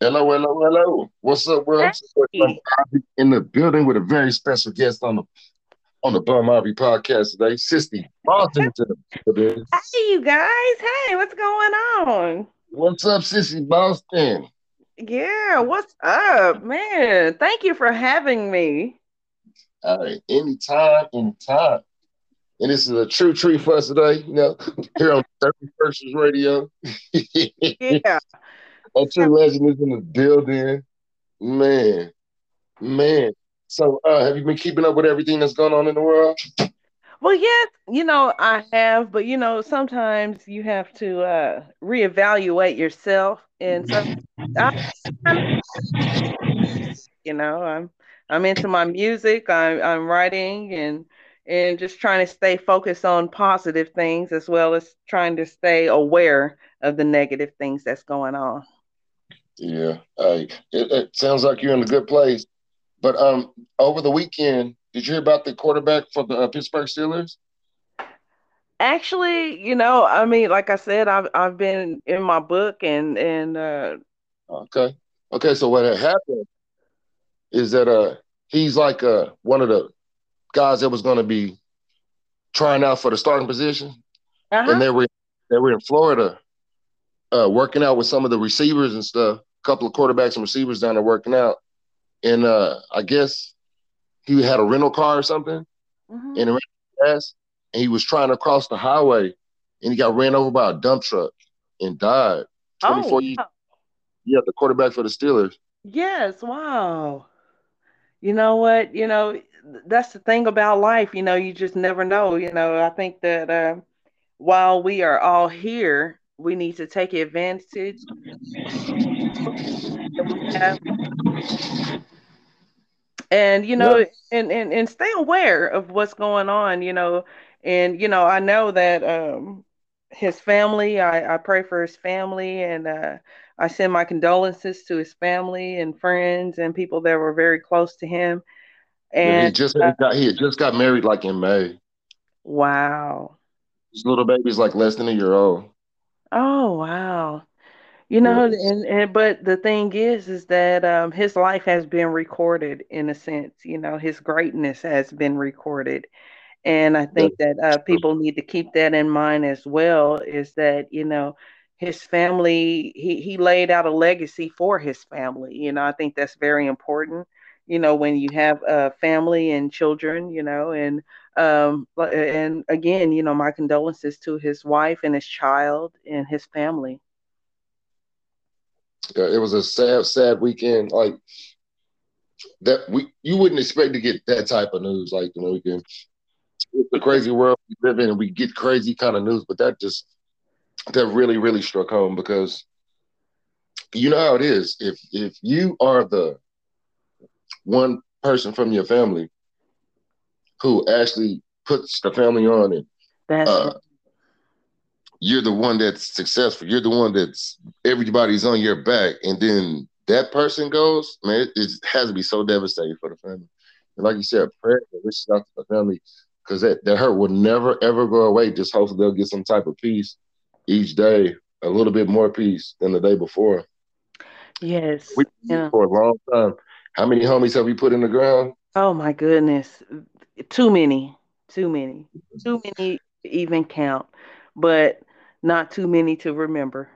Hello, hello, hello. What's up, world? Hey. In the building with a very special guest on the on the Bum Harvey podcast today, Sissy Boston. to. Hey, you guys. Hey, what's going on? What's up, Sissy Boston? Yeah, what's up, man? Thank you for having me. All right, anytime, anytime. And this is a true treat for us today, you know, here on 31st Radio. Yeah. A true legend is in the building. Man, man. So, uh, have you been keeping up with everything that's going on in the world? Well, yes, you know, I have, but you know, sometimes you have to uh reevaluate yourself and so I, you know, I'm I'm into my music, I'm I'm writing and and just trying to stay focused on positive things as well as trying to stay aware of the negative things that's going on. Yeah, it, it sounds like you're in a good place. But um, over the weekend, did you hear about the quarterback for the uh, Pittsburgh Steelers? Actually, you know, I mean, like I said, I've I've been in my book and and uh Okay, okay. So what had happened is that uh, he's like uh one of the guys that was going to be trying out for the starting position, uh-huh. and they were they were in Florida, uh, working out with some of the receivers and stuff. Couple of quarterbacks and receivers down there working out, and uh, I guess he had a rental car or something, Mhm. and it ran fast, and he was trying to cross the highway, and he got ran over by a dump truck and died. Oh, 24 years, wow. yeah, the quarterback for the Steelers. Yes, wow. You know what? You know, that's the thing about life, you know, you just never know. You know, I think that uh, while we are all here, we need to take advantage that we have and you know and, and and stay aware of what's going on you know and you know i know that um his family i i pray for his family and uh i send my condolences to his family and friends and people that were very close to him Yeah, he just uh, got he just got married like in May. wow His little baby's like less than a year old. Oh wow you know and, and but the thing is is that um his life has been recorded in a sense you know his greatness has been recorded And I think that uh, people need to keep that in mind as well. Is that you know his family? He he laid out a legacy for his family. You know, I think that's very important. You know, when you have a family and children, you know, and um, and again, you know, my condolences to his wife and his child and his family. Yeah, it was a sad, sad weekend. Like that, we you wouldn't expect to get that type of news like the weekend. It's the crazy world we live in, and we get crazy kind of news. But that just that really, really struck home because you know how it is. If if you are the one person from your family who actually puts the family on and That's uh, you're the one that's successful. You're the one that's everybody's on your back, and then that person goes, man, it, it has to be so devastating for the family. And like you said, prayer and wishes out to the family because that, that hurt will never ever go away. Just hopefully they'll get some type of peace each day, a little bit more peace than the day before. yes, We yeah. for a long time. How many homies have we put in the ground? Oh my goodness, too many, too many, too many to even count, but not too many to remember.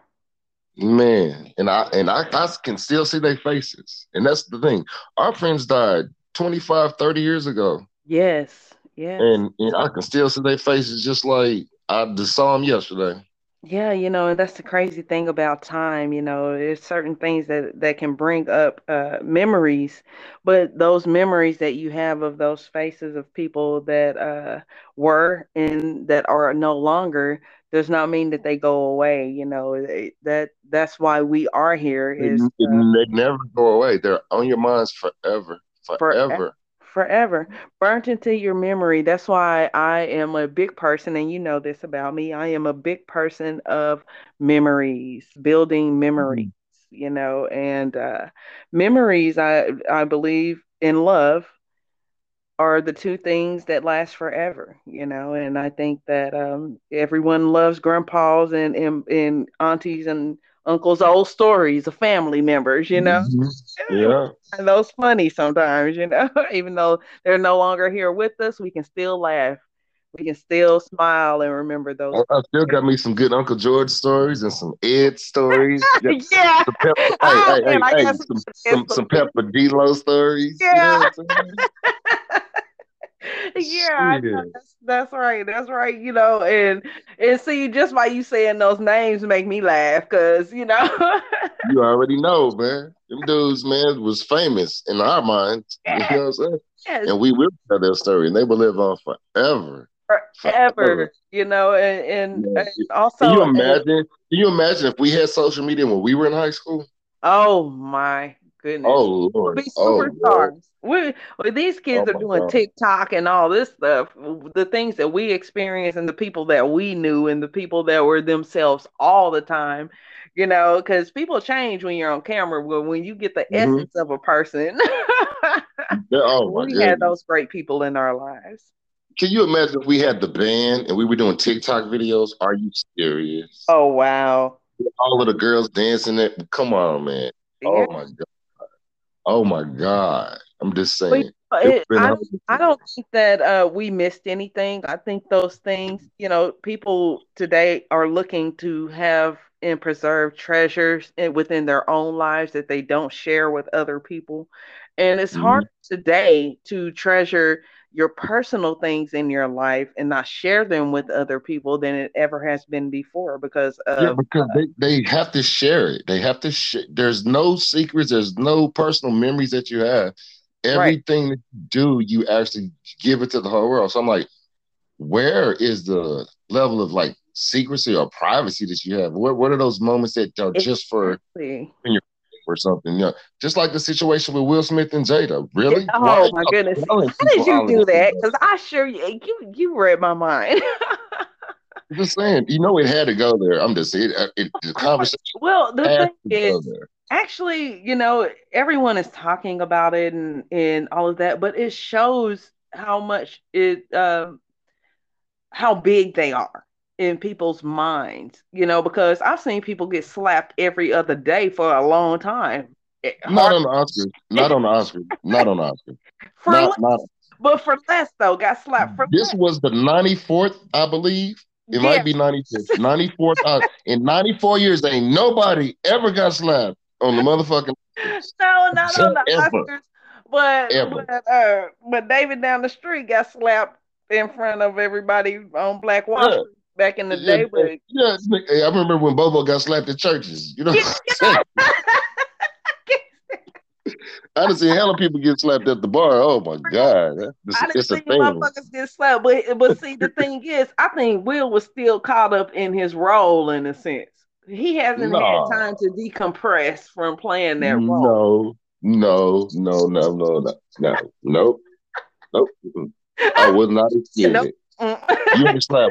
Man, and I and I, I can still see their faces. And that's the thing. Our friends died 25, 30 years ago. Yes, yes. And, and I can still see their faces just like I just saw them yesterday. Yeah, you know, and that's the crazy thing about time, you know, there's certain things that that can bring up uh memories, but those memories that you have of those faces of people that uh were and that are no longer does not mean that they go away, you know. They- That that's why we are here They, is they never go away. They're on your minds forever. for Forever. Forever. Burnt into your memory. That's why i am a big person and you know this about me i am a big person of memories building memories you know and uh memories i i believe in love are the two things that last forever you know and i think that um everyone loves grandpas and and, and aunties and uncle's old stories of family members, you know. Mm-hmm. Yeah. And those funny sometimes, you know, even though they're no longer here with us, we can still laugh. We can still smile and remember those. I, I still got me some good Uncle George stories and some Ed stories. yeah. Some pepper, oh, hey, man, hey, hey, some, some, some, Pepper D'Lo stories. Yeah. You know yeah, that's, that's, right. That's right. You know, and and see, just by you saying those names make me laugh because you know. you already know, man. Them dudes, man, was famous in our minds. Yes. You know what I'm saying? Yes. And we will tell their story, and they will live on forever. Forever, forever. you know, and, and, yeah. and also. Can you imagine? And, can you imagine if we had social media when we were in high school? Oh my goodness! Oh Lord! We'll be superstars. Oh, we well, these kids oh are doing God. TikTok and all this stuff. The things that we experience and the people that we knew and the people that were themselves all the time, you know, because people change when you're on camera. But when you get the mm-hmm. essence of a person, yeah, oh we goodness. had those great people in our lives. Can you imagine if we had the band and we were doing TikTok videos? Are you serious? Oh wow! All of the girls dancing it. Come on, man. Oh, yeah. Oh my God. Oh my God. I'm just saying. It, I, I don't think that uh, we missed anything. I think those things, you know, people today are looking to have and preserve treasures within their own lives that they don't share with other people. And it's mm-hmm. hard today to treasure your personal things in your life and not share them with other people than it ever has been before because of, yeah because uh, they, they have to share it. They have to sh- there's no secrets there's no personal memories that you have. Everything right. that you do you actually give it to the whole world. So i'm like where is the level of like secrecy or privacy that you have? What, what are those moments that are just for when you're or something. Know, just like the situation with Will Smith and Jada. Really? Oh Why my goodness! How did you do that? Because I sure you you you read my mind. I'm just saying, you know, it had to go there. I'm just saying, it, it, the conversation. Well, the thing is, actually, you know, everyone is talking about it and and all of that, but it shows how much it, um, how big they are in people's minds, you know, because I've seen people get slapped every other day for a long time. Not on the Oscars. Not on the Oscars. Not on the Oscars. For not, less, not, but for less though, got slapped for This less. was the 94th, I believe. It yeah. might be 95th. 94th. uh, in 94 years, ain't nobody ever got slapped on the motherfucking No, not on the ever. Oscars. But ever. but uh, but David down the street got slapped in front of everybody on Black Wall Street. Yeah back in the yeah, day. But yeah, I remember when Bobo got slapped at churches. You know, I done seen hella people get slapped at the bar. Oh my god, it's, I didn't see motherfuckers get slapped, but but see the thing is, I think Will was still caught up in his role in a sense. He hasn't had time to decompress from playing that role. No, no, no, no, no, no, no, nope. nope. I was not a kid. Nope you can slap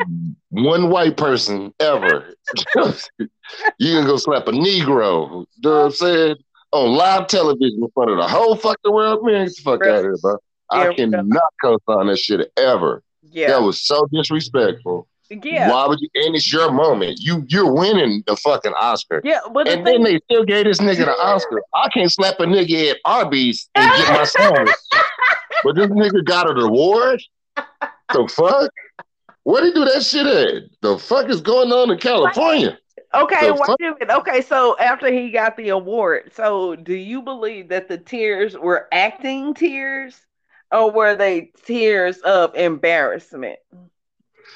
one white person ever. you can go slap a Negro. You know what I'm saying? On live television in front of the whole fucking world. Man, get the fuck out of here, bro. I cannot co-sign that shit ever. Yeah. That was so disrespectful. Yeah. Why would you? And it's your moment. You you're winning the fucking Oscar. Yeah, but the and then they still gave this nigga the Oscar. I can't slap a nigga at Arby's and get my song. but this nigga got an award the fuck? Where they do that shit at? The fuck is going on in California? Okay, wait a minute. Okay, so after he got the award, so do you believe that the tears were acting tears or were they tears of embarrassment?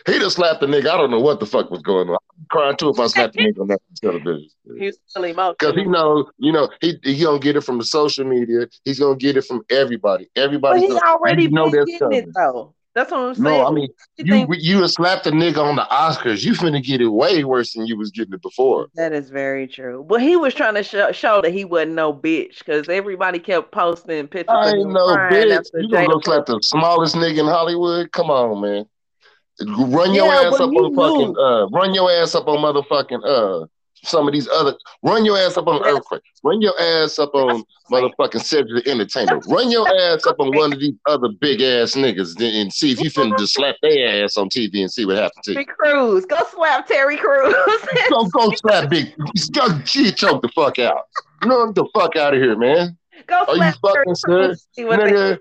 He just slapped the nigga. I don't know what the fuck was going on. I'm crying too if I slapped the nigga on that television. He's really emotional. Because he know, you know, he he gonna get it from the social media. He's gonna get it from everybody. Everybody. But he already know been getting it though. That's what I'm saying. No, I mean you you, think- you slapped a nigga on the Oscars. You finna get it way worse than you was getting it before. That is very true. But he was trying to show, show that he wasn't no bitch because everybody kept posting pictures. I ain't no bitch. You gonna go slap the smallest nigga in Hollywood? Come on, man. Run your yeah, ass up on knew. fucking uh run your ass up on motherfucking uh some of these other. Run your ass up on Earthquake. Run your ass up on motherfucking Cedric the Entertainer. Run your ass up on one of these other big ass niggas and see if you finna just slap their ass on TV and see what happens to you. Terry Crews, go slap Terry Crews. go go slap big. Go she choke the fuck out. No, the fuck out of here, man. Go Are you fucking serious, nigga?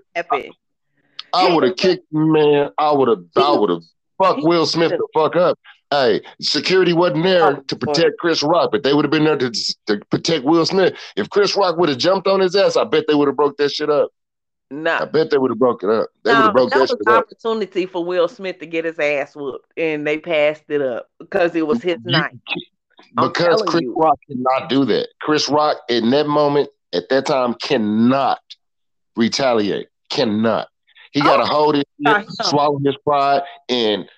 I would have kicked man. I would have. I would have fucked Will Smith the fuck up. Hey, security wasn't there oh, to protect Chris Rock, but they would have been there to, to protect Will Smith. If Chris Rock would have jumped on his ass, I bet they would have broke that shit up. No, I bet they would have broke it up. They no, would have broke that, that was an opportunity for Will Smith to get his ass whooped, and they passed it up because it was his you, night. Because Chris you. Rock cannot do that. Chris Rock in that moment, at that time, cannot retaliate. Cannot. He got to oh, hold his, swallow his pride, and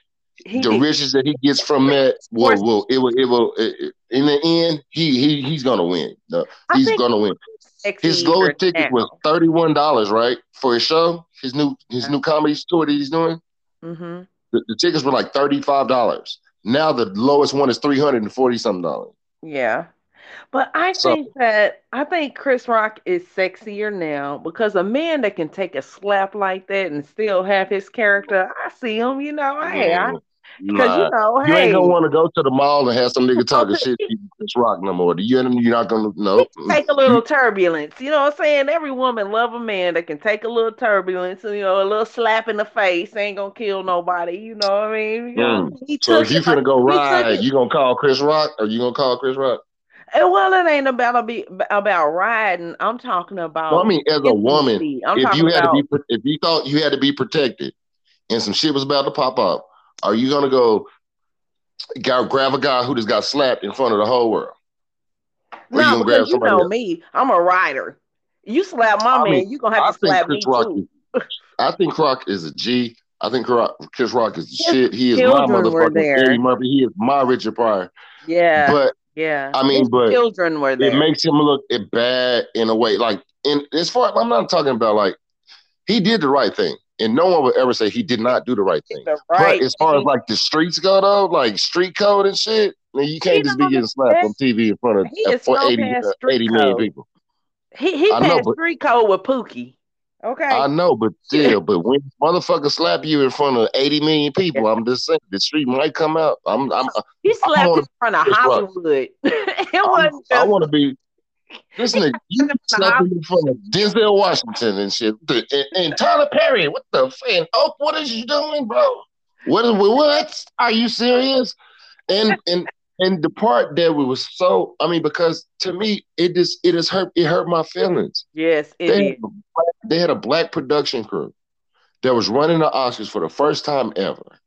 he, the riches that he gets from that will, will it will it will it, in the end he he he's gonna win. No, he's gonna win. His lowest ticket was thirty one dollars, right, for his show, his new his new comedy tour that he's doing. Mm-hmm. The, the, tickets were like thirty five dollars. Now the lowest one is three hundred and forty something dollars. Yeah. But I so, think that I think Chris Rock is sexier now because a man that can take a slap like that and still have his character, I see him, you know. Hey, I, because nah, you know, you hey, ain't gonna want to go to the mall and have some nigga talking shit to Chris Rock no more. You you're not gonna know. Take a little turbulence. You know what I'm saying? Every woman love a man that can take a little turbulence. You know, a little slap in the face ain't gonna kill nobody. You know what I mean? You mm. So if you finna go ride, you gonna call Chris Rock or you gonna call Chris Rock? And well, it ain't about be about riding. I'm talking about. Well, I mean, as a woman, if you had about, to be, if you thought you had to be protected, and some shit was about to pop up, are you gonna go grab a guy who just got slapped in front of the whole world? Or no, you, because you know else? me. I'm a rider. You slap my I man, mean, you gonna have I to slap Chris me Rock too. Is, I think Rock is a G. I think Chris Rock is the shit. He is my motherfucking Eddie Murphy. He is my Richard Pryor. Yeah. But yeah, I mean, His but children were there. It makes him look bad in a way. Like, in as far I'm not talking about like he did the right thing, and no one would ever say he did not do the right thing. The right but as far thing. as like the streets go, though, like street code and shit, then you can't he just be getting slapped on TV in front of uh, 80, uh, 80 million people. He he I passed know, street code with Pookie. Okay. I know, but still, but when motherfuckers slap you in front of 80 million people, I'm just saying the street might come out. I'm I'm he slapped in front of Hollywood. it wasn't I, I want to be this nigga, you slapping in front of Denzel Washington and shit. And, and Tyler Perry, what the and Oak, what is you doing, bro? What is what? Are you serious? And and and the part that we was so I mean, because to me it just it has hurt it hurt my feelings. Yes, it they, had a, they had a black production crew that was running the Oscars for the first time ever.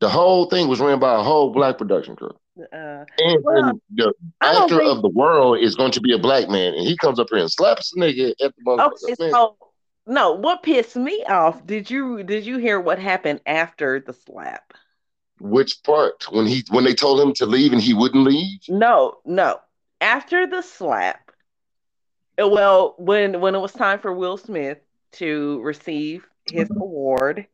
The whole thing was ran by a whole black production crew. Uh, and, well, and the actor think... of the world is going to be a black man, and he comes up here and slaps the nigga at the moment. Okay, so no, what pissed me off? Did you did you hear what happened after the slap? Which part? When he when they told him to leave and he wouldn't leave? No, no. After the slap, uh, well, when when it was time for Will Smith to receive his mm-hmm. award,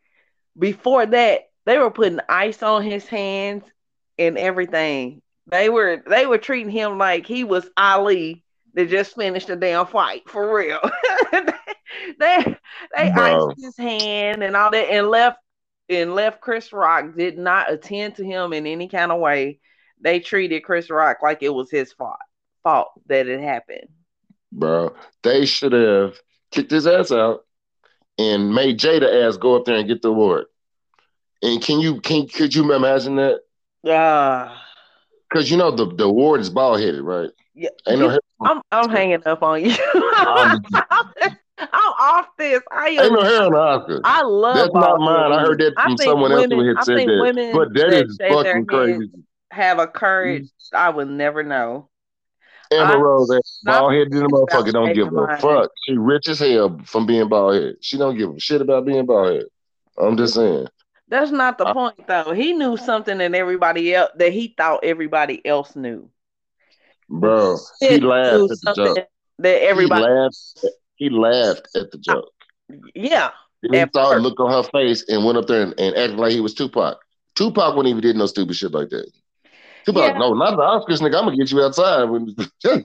before that, they were putting ice on his hands and everything. They were they were treating him like he was Ali that just finished a damn fight for real. they they Bro. iced his hand and all that and left and left Chris Rock did not attend to him in any kind of way. They treated Chris Rock like it was his fault fault that it happened. Bro, they should have kicked his ass out and made Jada ass go up there and get the award. And can you can could you imagine that? Ah. Uh, Cause you know the, the award is bald headed, right? Yeah. Ain't no I'm I'm hanging up on you. I'm, I'm off this. I am, ain't no hair on the Oscar. I love that's not mine. I heard that from someone women, else who had said that. But that, that is fucking crazy. Have a courage I would never know. Amber Rose, bald headed motherfucker don't give a fuck. She rich as hell from being bald headed. She don't give a shit about being bald headed. I'm just saying. That's not the uh, point, though. He knew something that everybody else that he thought everybody else knew. Bro, he, laughed at the joke. That everybody he laughed. He laughed at the joke. Yeah. He saw a look on her face and went up there and, and acted like he was Tupac. Tupac wouldn't even did no stupid shit like that. He'll yeah. no, not the Oscars, nigga. I'm gonna get you outside.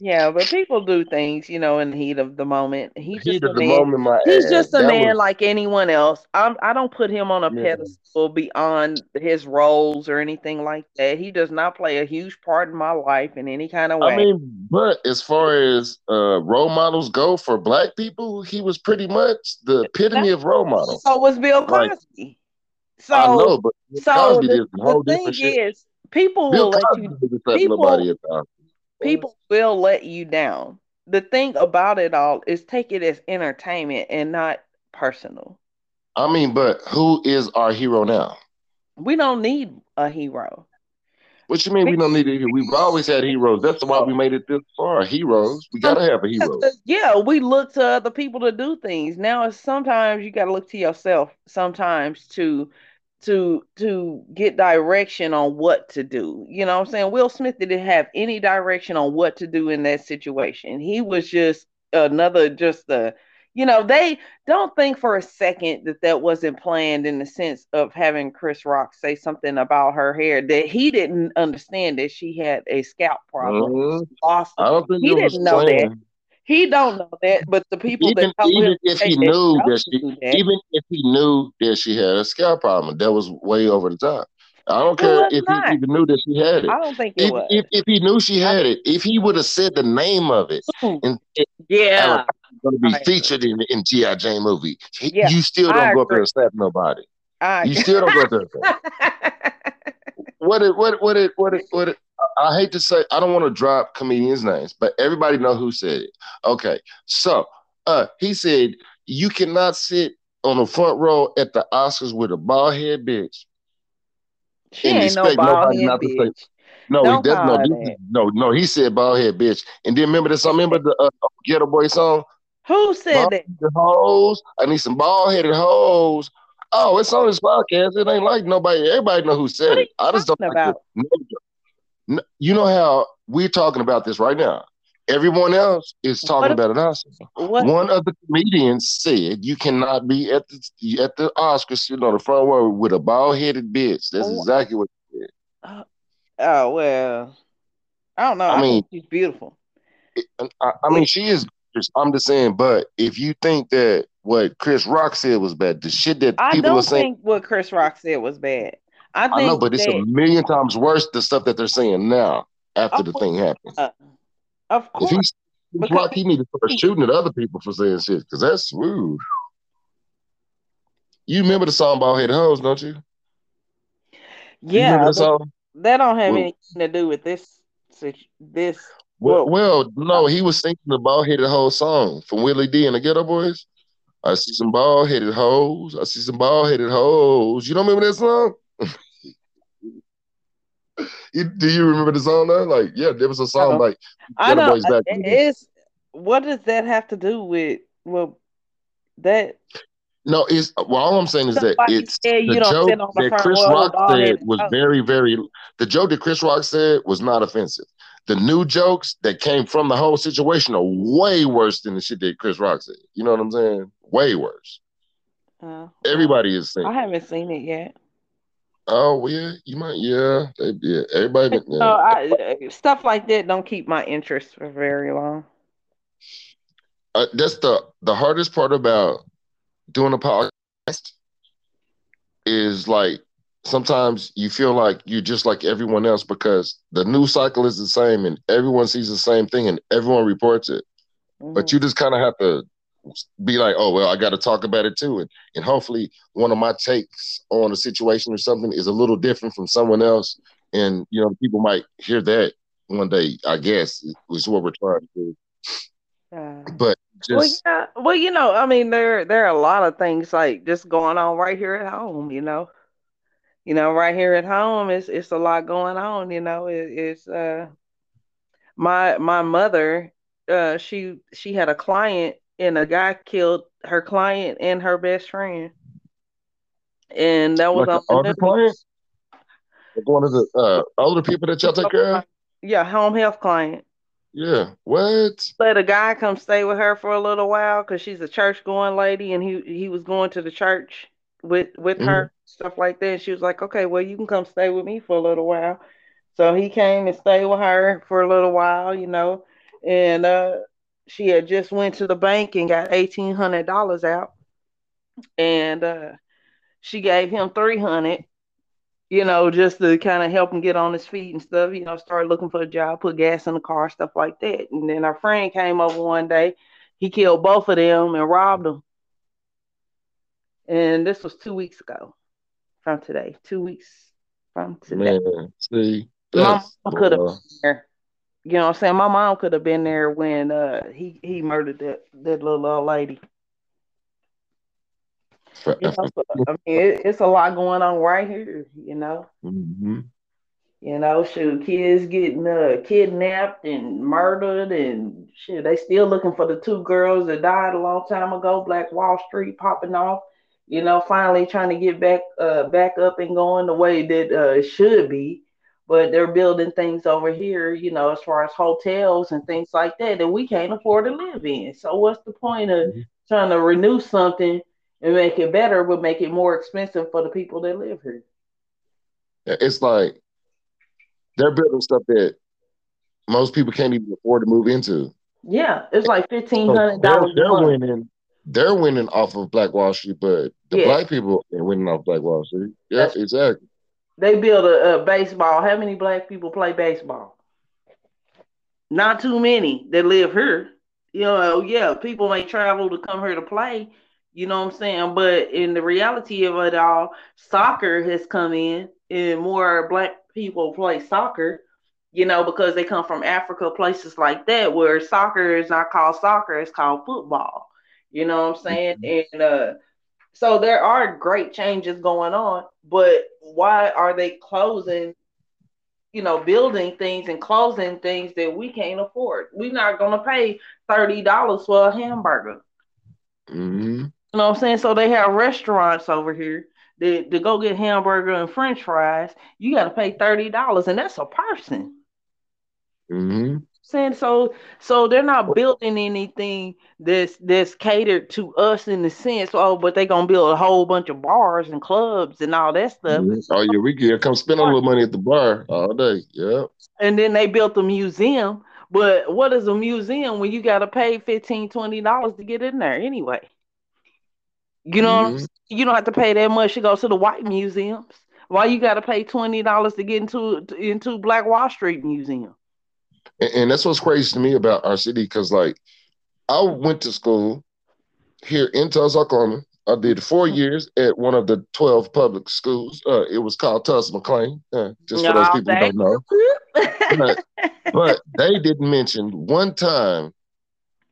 yeah, but people do things, you know, in the heat of the moment. He's just a man. he's ass. just a that man was... like anyone else. I'm, I don't put him on a yeah. pedestal beyond his roles or anything like that. He does not play a huge part in my life in any kind of way. I mean, but as far as uh, role models go for black people, he was pretty much the epitome of role models. So was Bill Cosby. Like, so, I know, but so Cosby the, the thing is, people Bill will Cosby let you. People, people will let you down. The thing about it all is take it as entertainment and not personal. I mean, but who is our hero now? We don't need a hero. What you mean we don't need a hero? We've always had heroes. That's why we made it this far. Heroes. We gotta have a hero. Yeah, we look to other people to do things. Now sometimes you gotta look to yourself sometimes to to to get direction on what to do. You know what I'm saying? Will Smith didn't have any direction on what to do in that situation. He was just another just a you know, they don't think for a second that that wasn't planned in the sense of having Chris Rock say something about her hair that he didn't understand that she had a scalp problem. Mm-hmm. Think he didn't know planned. that. He don't know that, but the people even, that even if he knew that she, that. even if he knew that she had a scalp problem, that was way over the top. I don't care if not. he even knew that she had it. I don't think it if, was. If, if he knew she had it, if he would have said the name of it, and yeah, going to be right. featured in in GI Jane movie, yeah, you still don't I go agree. up there and slap nobody. I you still don't go up there. what it what what it what it what it I hate to say, I don't want to drop comedians' names, but everybody know who said it. Okay, so uh, he said you cannot sit on the front row at the Oscars with a bald head bitch. She ain't no bald head bitch. No, he. No, no, no. He said bald head bitch. And then remember this. I remember the uh, Geto Boy song. Who said that? The hoes. I need some bald headed hoes. Oh, it's on this podcast. It ain't like nobody. Everybody know who said it. I just don't about? Like you know how we're talking about this right now. Everyone else is talking what, about it also. What? One of the comedians said you cannot be at the at the Oscars sitting on the front row with a bald headed bitch. That's oh. exactly what he said. Uh, oh well, I don't know. I, I mean, she's beautiful. It, I, I, mean, she is. I'm just saying, but if you think that what Chris Rock said was bad, the shit that I people are saying, think what Chris Rock said was bad. I, I know, but it's a million times worse the stuff that they're saying now after the thing happened. Uh, of course. If he's like he needs to start shooting at other people for saying shit, because that's rude. You remember the song about headed hoes, don't you? Yeah, you that, that don't have well, anything to do with this. This. Well, well, no, he was singing the bald headed hoe song from Willie D and the Geto Boys. I see some bald headed hoes. I see some bald headed hoes. You don't remember that song? do you remember the song though? Like, yeah, there was a song like I know back it's what does that have to do with well that no, it's well. All I'm saying is that it's the joke that Chris Rock said was very, very. The joke that Chris Rock said was not offensive. The new jokes that came from the whole situation are way worse than the shit that Chris Rock said. You know what I'm saying? Way worse. Uh, Everybody is saying. I haven't seen it yet. Oh yeah, you might. Yeah, they, yeah. Everybody. Yeah. So I, stuff like that don't keep my interest for very long. Uh, that's the the hardest part about doing a podcast is like sometimes you feel like you're just like everyone else because the news cycle is the same and everyone sees the same thing and everyone reports it. Mm-hmm. But you just kind of have to be like, oh well, I got to talk about it too, and and hopefully one of my takes on a situation or something is a little different from someone else, and you know people might hear that one day. I guess is what we're trying to do. Uh, but just well, yeah, well, you know, I mean, there there are a lot of things like just going on right here at home. You know, you know, right here at home, it's it's a lot going on. You know, it, it's uh, my my mother, uh, she she had a client and a guy killed her client and her best friend. And that was like on the? Like one of the uh, older people that y'all take care of? Yeah, home health client. Yeah. What? Let a guy come stay with her for a little while because she's a church going lady and he he was going to the church with with mm-hmm. her, stuff like that. And she was like, Okay, well you can come stay with me for a little while. So he came and stayed with her for a little while, you know, and uh, she had just went to the bank and got eighteen hundred dollars out, and uh, she gave him three hundred, you know, just to kind of help him get on his feet and stuff. You know, start looking for a job, put gas in the car, stuff like that. And then our friend came over one day. He killed both of them and robbed them. And this was two weeks ago from today. Two weeks from today. Man, see, mom could have. You know what I'm saying? My mom could have been there when uh he he murdered that that little old lady. You know, so, I mean, it, it's a lot going on right here. You know, hmm you know, shoot, kids getting uh kidnapped and murdered and shit. They still looking for the two girls that died a long time ago. Black Wall Street popping off. You know, finally trying to get back uh back up and going the way that uh it should be. But they're building things over here, you know, as far as hotels and things like that that we can't afford to live in. So what's the point of Mhm. trying to renew something and make it better, but make it more expensive for the people that live here? It's like they're building stuff that most people can't even afford to move into. Yeah, it's like fifteen So they're dollars they're winning. They're winning off of Black Wall Street, but the Yeah. black people are winning off Black Wall Street. Yeah, That's- exactly. They build a, a baseball. How many black people play baseball? Not too many that live here. You know, yeah, people may travel to come here to play. You know what I'm saying? But in the reality of it all, soccer has come in, and more black people play soccer. You know, because they come from Africa, places like that, where soccer is not called soccer; it's called football. You know what I'm saying? And uh, so there are great changes going on, but why are they closing, you know, building things and closing things that we can't afford? We're not gonna pay thirty dollars for a hamburger. hmm You know what I'm saying? So they have restaurants over here that to go get hamburger and French fries, you gotta pay thirty dollars, and that's a person. hmm saying? So so they're not building anything that's that's catered to us in the sense oh but they're gonna build a whole bunch of bars and clubs and all that stuff. Oh yeah, we can come spend a little money at the bar all day. Yeah. and then they built a museum. But what is a museum when you gotta pay 15 20 dollars to get in there anyway? You know Mhm. you don't have to pay that much to go to the white museums. Why you gotta pay 20 dollars to get into into black wall street museum And, and that's what's crazy to me about our city because, like, I went to school here in Tulsa, Oklahoma. I did four years at one of the 12 public schools. Uh, it was called Tulsa McLain, uh, just for those Aw, people who don't know. But, but they didn't mention one time,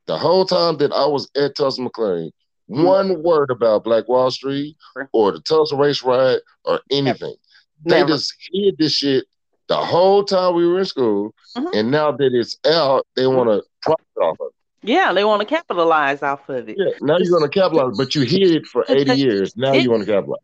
the whole time that I was at Tulsa McLain, one word about Black Wall Street or the Tulsa race riot or anything. They just hid this shit the whole time we were in school. Mhm. And now that it's out, they want to profit off of it. Yeah, they want to capitalize off of it. Yeah, now you're going to capitalize, but you hid it for 80 years. Now you want to capitalize.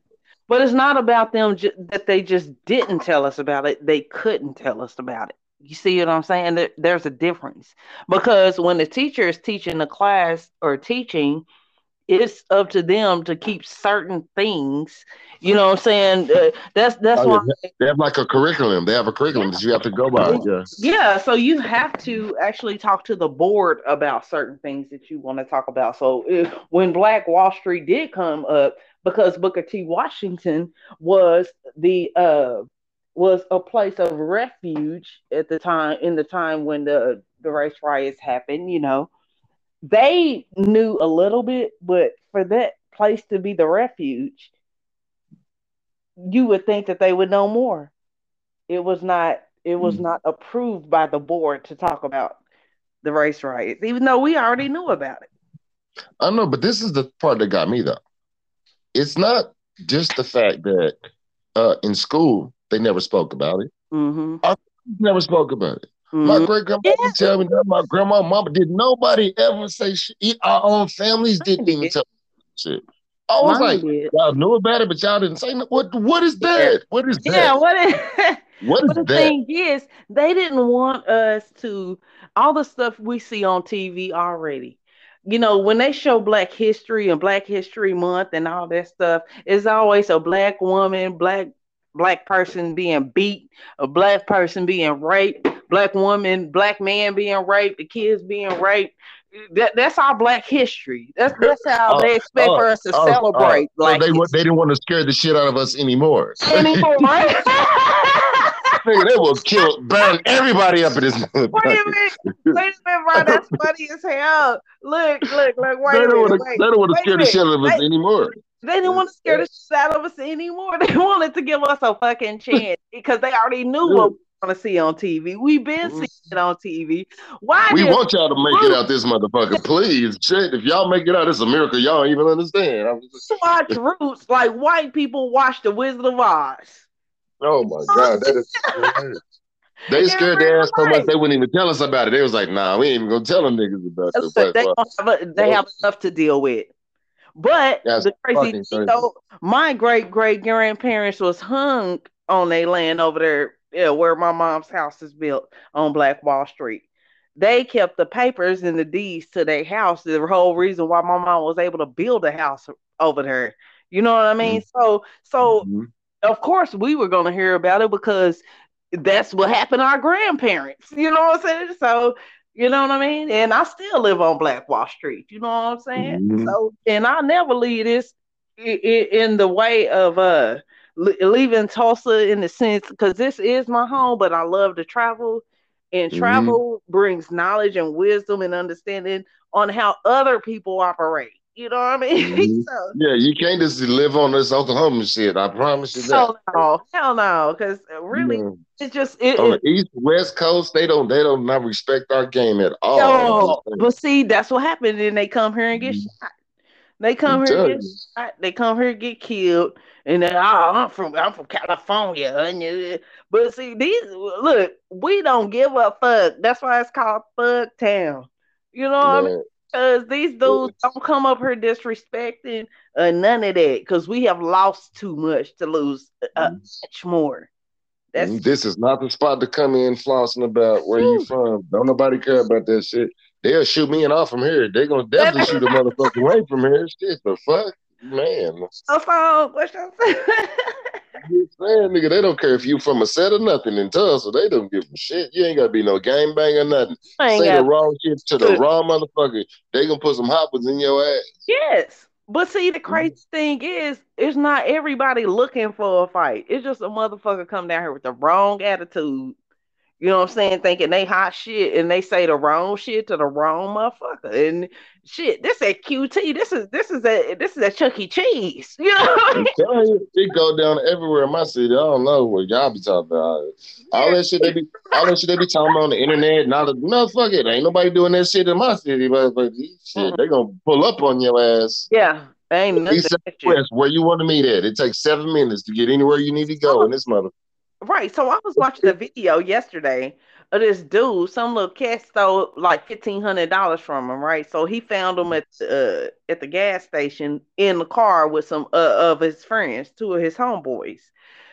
But it's not about them ju- that they just didn't tell us about it. They couldn't tell us about it. You see what I'm saying? There, there's a difference because when the teacher is teaching the class or teaching, it's up to them to keep certain things. You know what I'm saying? Uh, that's that's Oh, why. yeah. They have like a curriculum. They have a curriculum that you have to go by. Yeah. Yeah, so you have to actually talk to the board about certain things that you want to talk about. So if, when Black Wall Street did come up, because Booker T. Washington was the uh was a place of refuge at the time in the time when the the race riots happened, you know. They knew a little bit, but for that place to be the refuge, you would think that they would know more it was not it was Mm. not approved by the board to talk about the race riots, even though we already knew about it. I know, but this is the part that got me though. It's not just the fact that uh, in school they never spoke about it. Mm-hmm. Never spoke about it. My mm-hmm. great grandma Yeah. tell me that my grandma, mama did nobody ever say shit. Our own families didn't even did. tell shit. I was like, did. y'all knew about it, but y'all didn't say no. What what is that? What is that? Yeah, that? what is, What is but the that? thing is, they didn't want us to all the stuff we see on TV already. You know, when they show Black History and Black History Month and all that stuff, it's always a black woman, black black person being beat, a black person being raped, black woman, black man being raped, the kids being raped. That, that's our black history. That's oh, that's how oh, they expect oh, for us to oh, oh. celebrate. Oh, so they, they didn't want to scare the shit out of us anymore. Anymore, right? Nigga, they will kill, burn everybody up in this. Wait a minute, wait a minute, bro. That's funny as hell. Look, look, look. Wait they don't want to. They don't want to scare the shit out of us anymore. They didn't want to scare the shit out of us anymore. They wanted to give us a fucking chance because they already knew what want to see on TV. We've been mm. seeing it on TV. Why? We want y'all to make it out this motherfucker, please. Shit, if y'all make it out, it's a miracle. Y'all don't even understand. I'm just... Watch Roots like white people watch The Wizard of Oz. Oh my god, that is. They scared their ass so much they wouldn't even tell us about it. They was like, "Nah, we ain't even gonna tell them niggas about it." They, have, they have enough to deal with. But That's the crazy thing, though, my great great grandparents was hung on their land over there, yeah, where my mom's house is built on Black Wall Street. They kept the papers and the deeds to their house. The whole reason why my mom was able to build a house over there. You know what I mean? Mm-hmm. So, so mm-hmm. of course we were gonna hear about it because that's what happened to our grandparents. You know what I'm saying? So you know what I mean? And I still live on Black Wall Street. You know what I'm saying? Mm-hmm. So, and I never leave this in the way of uh leaving Tulsa in the sense because this is my home, but I love to travel, and mm-hmm. travel brings knowledge and wisdom and understanding on how other people operate. You know what I mean? Mm-hmm. so, yeah, you can't just live on this Oklahoma shit. I promise you that. Hell no, hell no, because really, yeah. it's just it, on it, the East West Coast. They don't they don't not respect our game at all. No, but see, that's what happened. Then they come here and get mm-hmm. shot. They come I'm here get. They come here get killed. And then oh, I'm from I'm from California. But see, these look, we don't give a fuck. That's why it's called Fuck Town. You know what I mean? Because these dudes don't come up here disrespecting uh, none of that. Because we have lost too much to lose uh, mm. much more. That's this is not the spot to come in flossing about where you from. Don't nobody care about that shit. They'll shoot me and off from here. They're gonna definitely shoot a motherfucker away from here. Shit, the fuck, man. So, what's your saying, nigga, they don't care if you from a set or nothing in Tulsa. They don't give a shit. You ain't gotta be no gang bang or nothing. Say the wrong shit to the wrong motherfucker. They gonna put some hoppers in your ass. Yes. But see, the crazy mm-hmm. thing is, it's not everybody looking for a fight. It's just a motherfucker come down here with the wrong attitude you know what I'm saying? Thinking they hot shit and they say the wrong shit to the wrong motherfucker. And shit, this at QT. This is this is a this is a Chuck E. Cheese. You know what I'm telling you, it go down everywhere in my city. I don't know what y'all be talking about. All that shit they be all that shit they be talking about on the internet. Not no fuck it. Ain't nobody doing that shit in my city, but, but shit, mm-hmm. they gonna pull up on your ass. Yeah. Ain't nothing. West, where you want to meet at. It takes seven minutes to get anywhere you need to go in this mother. Right. So I was watching a video yesterday of this dude. Some little cat stole like fifteen hundred dollars from him. Right. So he found him at uh, at the gas station in the car with some uh, of his friends, two of his homeboys.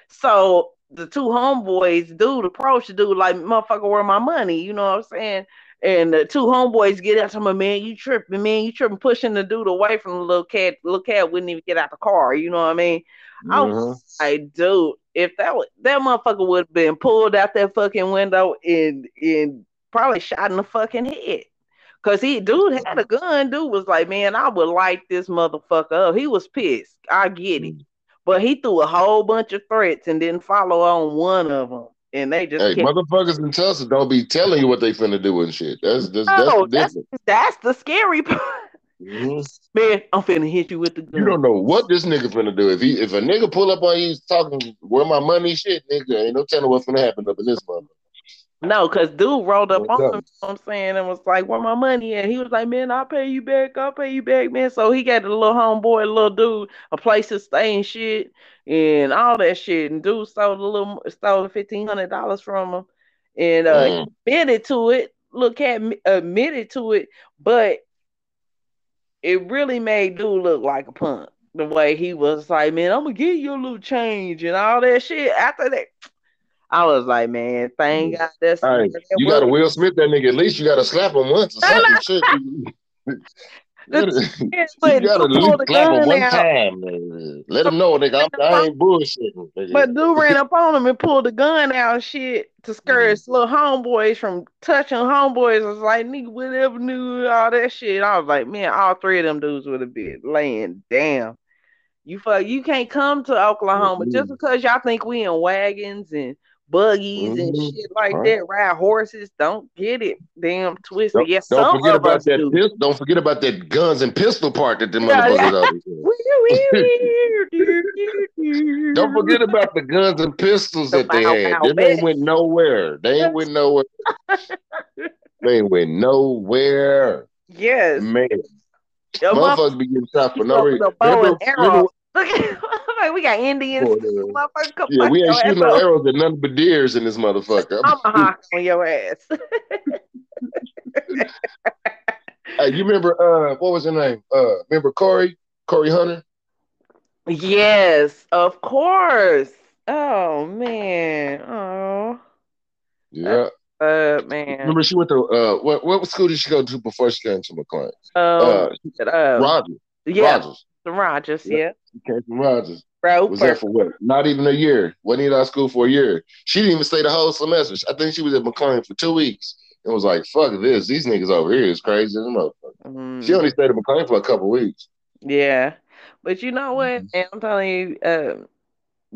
So the two homeboys, dude approached the dude like, "Motherfucker, where my money?" You know what I'm saying? And the two homeboys get out to me, man, you tripping, man, you tripping, pushing the dude away from the little cat. Little cat wouldn't even get out the car. You know what I mean? Mm-hmm. I was like, dude, if that was, that motherfucker would have been pulled out that fucking window and and probably shot in the fucking head. Cause he dude had a gun. Dude was like, man, I would light this motherfucker up. He was pissed. I get it. Mm. But he threw a whole bunch of threats and didn't follow on one of them. And they just hey, kept... motherfuckers in Tulsa don't be telling you what they finna do and shit. That's that's, no, that's, that's, that's the scary part. Mm-hmm. Man, I'm finna hit you with the gun. You don't know what this nigga finna do. If he if a nigga pull up on you talking where my money shit, nigga, ain't no telling what's finna happen up in this mother. No, cause dude rolled up on him, you know I'm saying, and was like, Where my money at? He was like, Man, I'll pay you back, I'll pay you back, man. So he got a little homeboy, a little dude, a place to stay and shit, and all that shit. And dude stole the little stole the fifteen hundred dollars from him and uh mm. admitted to it. Look at admitted to it, but it really made dude look like a punk. The way he was like, man, I'm gonna give you a little change and all that shit. After that, I was like, man, thank mm. God that's right. you got to Will Smith that nigga. At least you got to slap him once or something. You gotta at least clap him one out. time. Man. Let him know, nigga. I'm, I ain't bullshitting. Nigga. But dude ran up on him and pulled the gun out, shit, to scare his little homeboys from touching homeboys. I was like, nigga, whatever knew all that shit. I was like, man, all three of them dudes would have been laying down. You fuck, you can't come to Oklahoma mm-hmm. just because y'all think we in wagons and buggies mm-hmm. and shit like right. that, ride horses. Don't get it, damn twisted. Don't, yes, don't forget about that. Pistol, don't forget about that guns and pistol part that the motherfuckers Don't forget about the guns and pistols that they had. They ain't went nowhere. They ain't went nowhere. they ain't went nowhere. Yes, man. Yo, Motherfuckers be getting shot for no reason. Remember, remember, we got Indians. yeah, we ain't shooting no arrows at none but deers in this motherfucker. I'm a hawk on your ass. hey, you remember uh what was her name? Uh remember Corey? Corey Hunter? Yes, of course. Oh man. Oh. Yeah. Uh, man. Remember she went to uh what what school did she go to before she got into McLain? Um, uh, uh Rogers. Yeah. Rogers. Rogers, yeah. She Rogers. Bro, was there for what? Not even a year. Wasn't even out of school for a year. She didn't even stay the whole semester. I think she was at McLain for two weeks and was like, "Fuck this! These niggas over here is crazy as a motherfucker." Mm-hmm. She only stayed at McLain for a couple weeks. Yeah, but you know what? Mm-hmm. And I'm telling you, uh,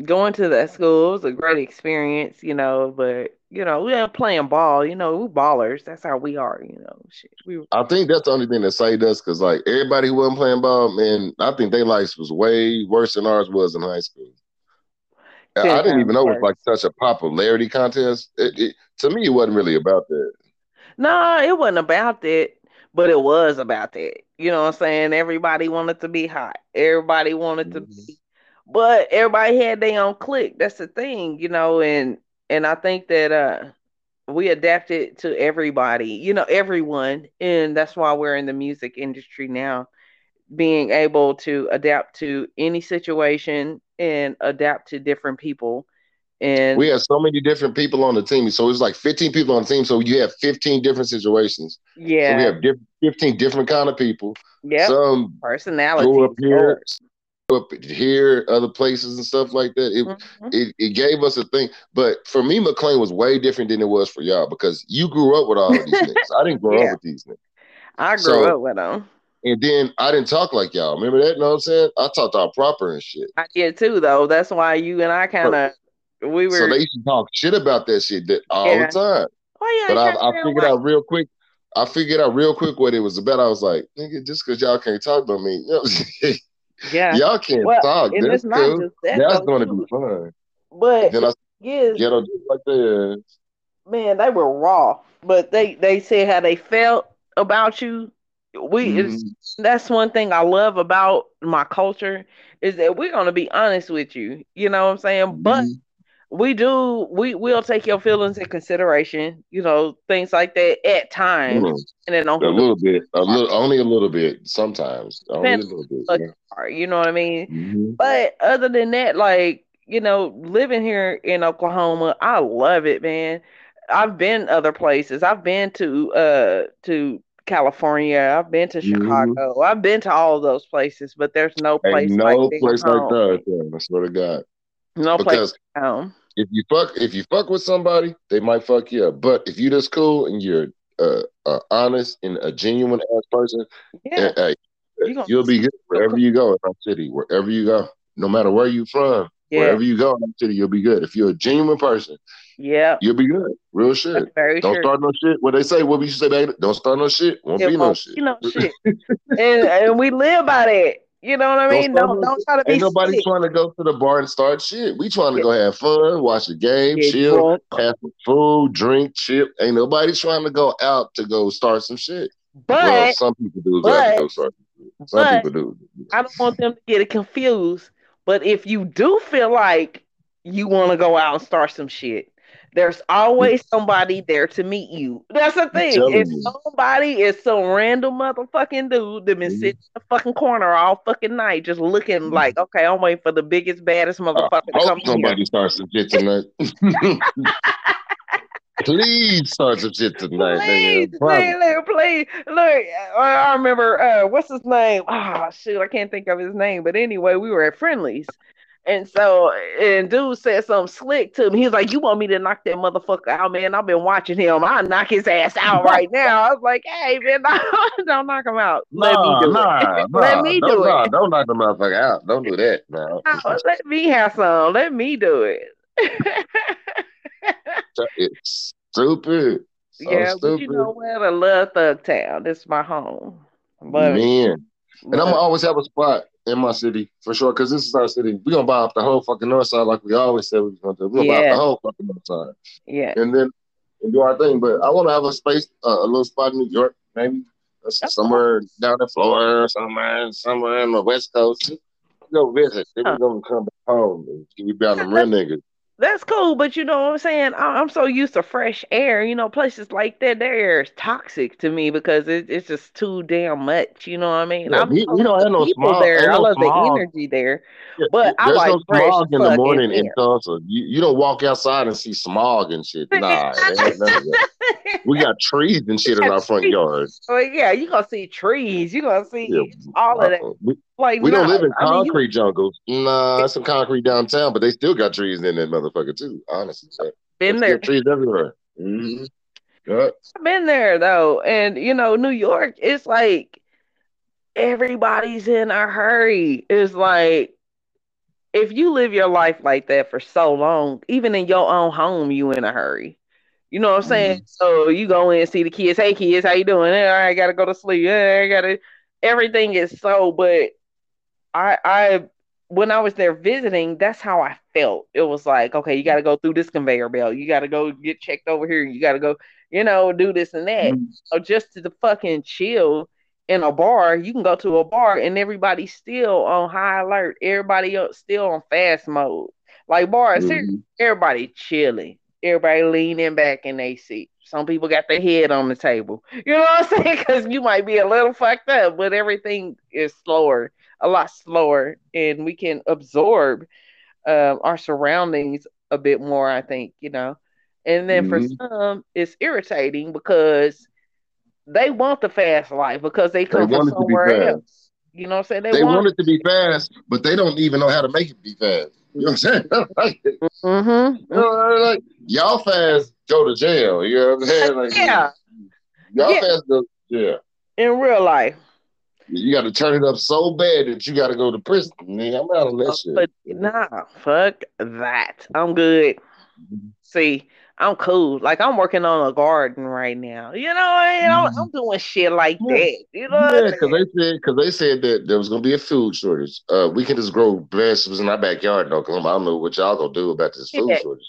going to that school was a great experience. You know, but you know, we are playing ball. You know, we ballers. That's how we are. You know, shit. We. I think that's the only thing that saved us because like everybody who wasn't playing ball, man, I think their life was way worse than ours was in high school. I didn't even know it was like such a popularity contest. It, it, to me, it wasn't really about that. No, it wasn't about that, but it was about that. You know what I'm saying? Everybody wanted to be hot. Everybody wanted mm-hmm. to be, but everybody had their own clique. That's the thing, you know, and and I think that uh we adapted to everybody, you know, everyone, and that's why we're in the music industry now, being able to adapt to any situation and adapt to different people. And we have so many different people on the team. So it's like 15 people on the team. So you have 15 different situations. Yeah. So we have diff- 15 different kind of people. Yeah. Some personality. Grew up here, up here, other places and stuff like that. It, mm-hmm. it it gave us a thing. But for me, McLain was way different than it was for y'all because you grew up with all of these niggas. I didn't grow yeah. up with these niggas. I grew so, up with them. And then I didn't talk like y'all. Remember that? You know what I'm saying? I talked all proper and shit. I did too, though. That's why you and I kind of we were. So they used to talk shit about that shit that, all yeah. the time. Oh, yeah, but I, I figured out real quick. I figured out real quick what it was about. I was like, nigga, just because y'all can't talk about me, you know, yeah, y'all can't well, talk. And That's cool. just that. That's going to be fun. But then I, yes, ghetto just like that. Man, they were raw, but they they said how they felt about you we mm-hmm. that's one thing I love about my culture is that we're gonna be honest with you. You know what I'm saying? Mm-hmm. But we do we will take your feelings in consideration, you know, things like that at times. Mm-hmm. And then a little bit, a little only a little bit sometimes. Only a little bit. Yeah. You know what I mean? Mm-hmm. But other than that, like, you know, living here in Oklahoma, I love it, man. I've been other places. I've been to uh to California. I've been to mm-hmm. Chicago. Mm-hmm. I've been to all those places, but there's no place Ain't no like place like that. Yeah, I swear to God. No because place. Home. If you fuck, if you fuck with somebody, they might fuck you up. But if you just cool and you're uh, uh, honest and a genuine ass person, yeah. Hey, you'll be good wherever you go in our city, wherever you go, no matter where you from. Yeah. Wherever you go in the city, you'll be good. If you're a genuine person, yeah, you'll be good. Real shit. Don't true. start no shit. What they say, what we say back, don't start no shit. Won't it be won't no shit. Be no shit. and, and we live by that. You know what I mean? Don't, don't, don't try to be. Ain't nobody sick. trying to go to the bar and start shit. We trying to yeah. go have fun, watch the game, Get chill, drunk. have some food, drink, chip. Ain't nobody trying to go out to go start some shit. But well, some people do. But, some people do. I don't want them to get it confused. But if you do feel like you want to go out and start some shit, there's always somebody there to meet you. That's the thing. If somebody is some random motherfucking dude that been mm-hmm. sitting in the fucking corner all fucking night, just looking mm-hmm. like, okay, I'm waiting for the biggest, baddest motherfucker to come. Somebody here. starts some shit tonight. Please start some shit tonight, Please. Promise. look, please, look. I remember uh, what's his name? Ah, shoot, I can't think of his name. But anyway, we were at Friendlies, and so and dude said something slick to me. He was like, "You want me to knock that motherfucker out, man? I've been watching him. I'll knock his ass out right now." I was like, "Hey, man, don't knock him out. Let me Nah, do nah, it. nah, Let me do nah, it. don't knock the motherfucker out. Don't do that. No, Let me have some. Let me do it." It's stupid. So yeah, but you know what? I love Thug Town. This is my home. But Man. And I'm gonna always have a spot in my city for sure, because this is our city. We're gonna buy up the whole fucking north side like we always said we was gonna do. We're gonna buy up the whole fucking north side. yeah. And then and do our thing. But I wanna have a space, uh, a little spot in New York, maybe. Uh, Somewhere down in Florida or somewhere, somewhere on the West Coast. Go visit. Then we're gonna come back home and we be on the real niggas. That's cool, but you know what I'm saying? I- I'm so used to fresh air. You know, places like that, their air is toxic to me because it, it's just too damn much. You know what I mean? Yeah, I'm we don't the no people smog- there. I no love smog. the energy there. But I There's like no fresh smog in the morning in. Tulsa. You, you don't walk outside and see smog and shit. Nah, there ain't none of that. We got trees and shit in our front yard. Well, yeah, you're gonna see trees. you're gonna see Yeah, all of that. uh, we, Like we don't live in I mean, you- concrete jungles. Nah, some concrete downtown, but they still got trees in that motherfucker too. Honestly, so been there's there. trees everywhere. Mm-hmm. I've been there though, and you know, New York, it's like everybody's in a hurry. It's like if you live your life like that for so long, even in your own home, you in a hurry. You know what I'm saying? So you go in and see the kids. Hey kids, how you doing? Yeah, I gotta go to sleep. Yeah, I gotta. Everything is so, but I, I, when I was there visiting, that's how I felt. It was like, okay, you gotta go through this conveyor belt. You gotta go get checked over here. You gotta go, you know, do this and that. Mhm. So just to the fucking chill in a bar, you can go to a bar and everybody's still on high alert. Everybody else still on fast mode. Like bars, Mhm. everybody chilling. Everybody leaning back in their seat. Some people got their head on the table. You know what I'm saying? Because you might be a little fucked up, but everything is slower, a lot slower, and we can absorb um, our surroundings a bit more. I think you know. And then for Mhm. some, it's irritating because they want the fast life because they They come from want to be somewhere else. You know what I'm saying? They want it to be fast, but they don't even know how to make it be fast. You know what I'm saying? like, you Mm-hmm. know, like y'all fast go to jail. You know what I'm saying? Like, Yeah, Y'all Yeah. fast go to jail. in real life. You got to turn it up so bad that you got to go to prison. Nigga, I'm out on that shit. But nah, fuck that. I'm good. See, I'm cool. Like I'm working on a garden right now. You know, I? I'm, I'm doing shit like Yeah. that. You know, Yeah, because they said because they said that there was gonna be a food shortage. Uh, we can just grow vegetables in our backyard though. I don't know what y'all gonna do about this food Yeah. shortage.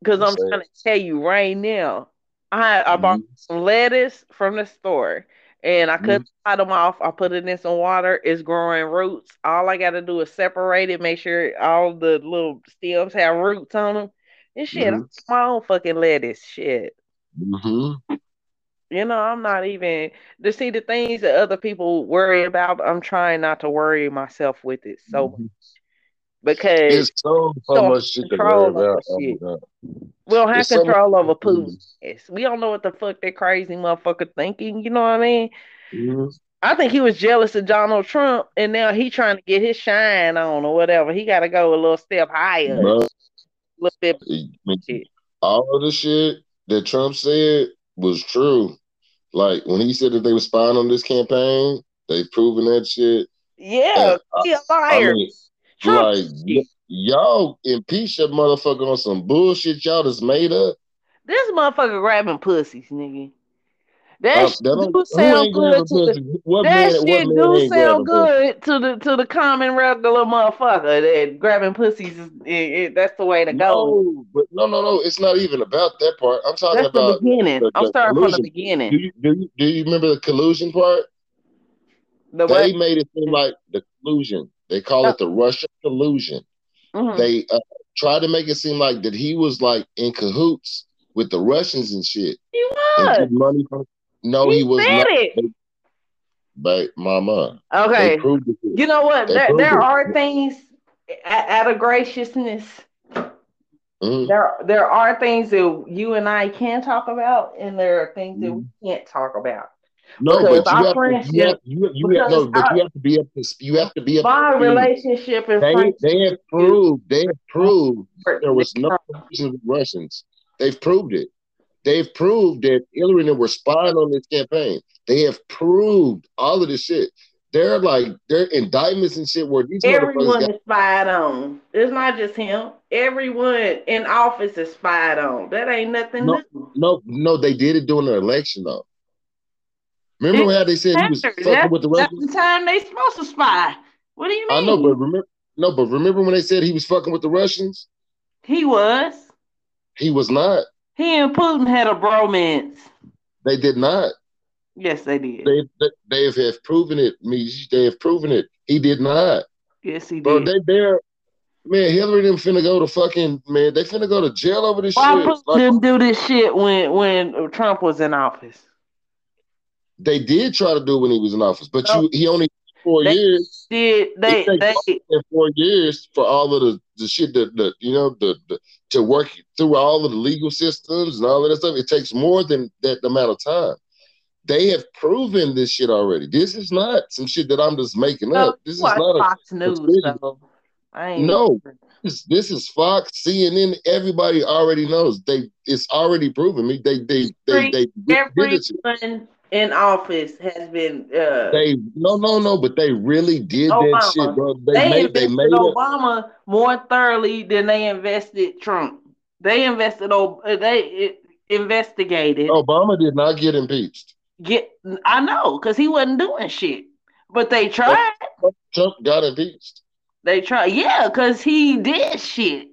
Because I'm Saying. trying to tell you right now, I I bought Mhm. some lettuce from the store and I cut Mhm. the bottom off. I put it in some water. It's growing roots. All I got to do is separate it, make sure all the little stems have roots on them. And shit, I'm my own fucking lettuce. Shit. hmm You know, I'm not even to see the things that other people worry about. I'm trying not to worry myself with it so much because Mm-hmm. It's so so much shit control over about. Oh shit. We don't have It's so control over shit Putin. Yes, We don't know what the fuck that crazy motherfucker thinking. You know what I mean? Mhm. I think he was jealous of Donald Trump, and now he trying to get his shine on or whatever. He got to go a little step higher, a little bit. Shit. all of the shit that Trump said was true. Like when he said that they were spying on this campaign, they've proven that shit. Yeah, And, he a I liar. mean, Trump, like y- y'all impeach that motherfucker on some bullshit y'all just made up. this motherfucker grabbing pussies, nigga. Uh, That shit that don't, sound good to the? What That man? Shit do sound good to the to the common regular motherfucker. That grabbing pussies is it, it, that's the way to go. No, but no, no, no. It's not even about that part. I'm talking That's the beginning. the, I'm the starting from the collusion. Do beginning. you do you do you remember the collusion part? The They made it seem like the collusion. They call it the Russian collusion. Mhm. They uh, tried to make it seem like that he was like in cahoots with the Russians and shit He was. money from. No, he, He was not. it. But mama, Okay. You know what? They There there it. are things out of graciousness. Mm-hmm. There, there are things that you and I can talk about, and there are things mm-hmm. that we mm-hmm. can't talk about. No, because but you have, to, you have, you, you have, no, but you have to be up to you have to be up. My relationship and they, they have proved they have proved there was no Russians. They've proved it. They've proved that Hillary and them were spying on this campaign. They have proved all of this shit. They're like they're indictments and shit where these everyone got- is spied on. It's not just him. Everyone in office is spied on. That ain't nothing no, new. No, no, they did it during the election though. Remember it how they said he was fucking with the Russians? That's the time they supposed to spy. What do you mean? I know, but remember, no, but remember when they said he was fucking with the Russians? He was. He was not. He and Putin had a bromance. They did not. Yes, they did. They they, they have proven it. Me, they have proven it. He did not. Yes, he Bro, did. They there. Man, Hillary them finna go to fucking man. They finna go to jail over this Why shit. Why like, didn't do this shit when when Trump was in office? They did try to do when he was in office, but no. you he only four they years. Did they? They four years for all of the the shit that the you know the, the to work through all of the legal systems and all of that stuff. It takes more than that amount of time. They have proven this shit already. This is not some shit that I'm just making up. This is not Fox a News. Though. no, this, this is Fox, CNN. Everybody already knows. They it's already proven. Me, they they they they, they everyone in office has been. Uh, they no no no, but they really did Obama. that shit, bro. They, they made they made Obama it. more thoroughly than they invested Trump. They invested. Oh, they investigated. Obama did not get impeached. Get I know because he wasn't doing shit, but they tried. Trump got impeached. They tried, yeah, because he did shit.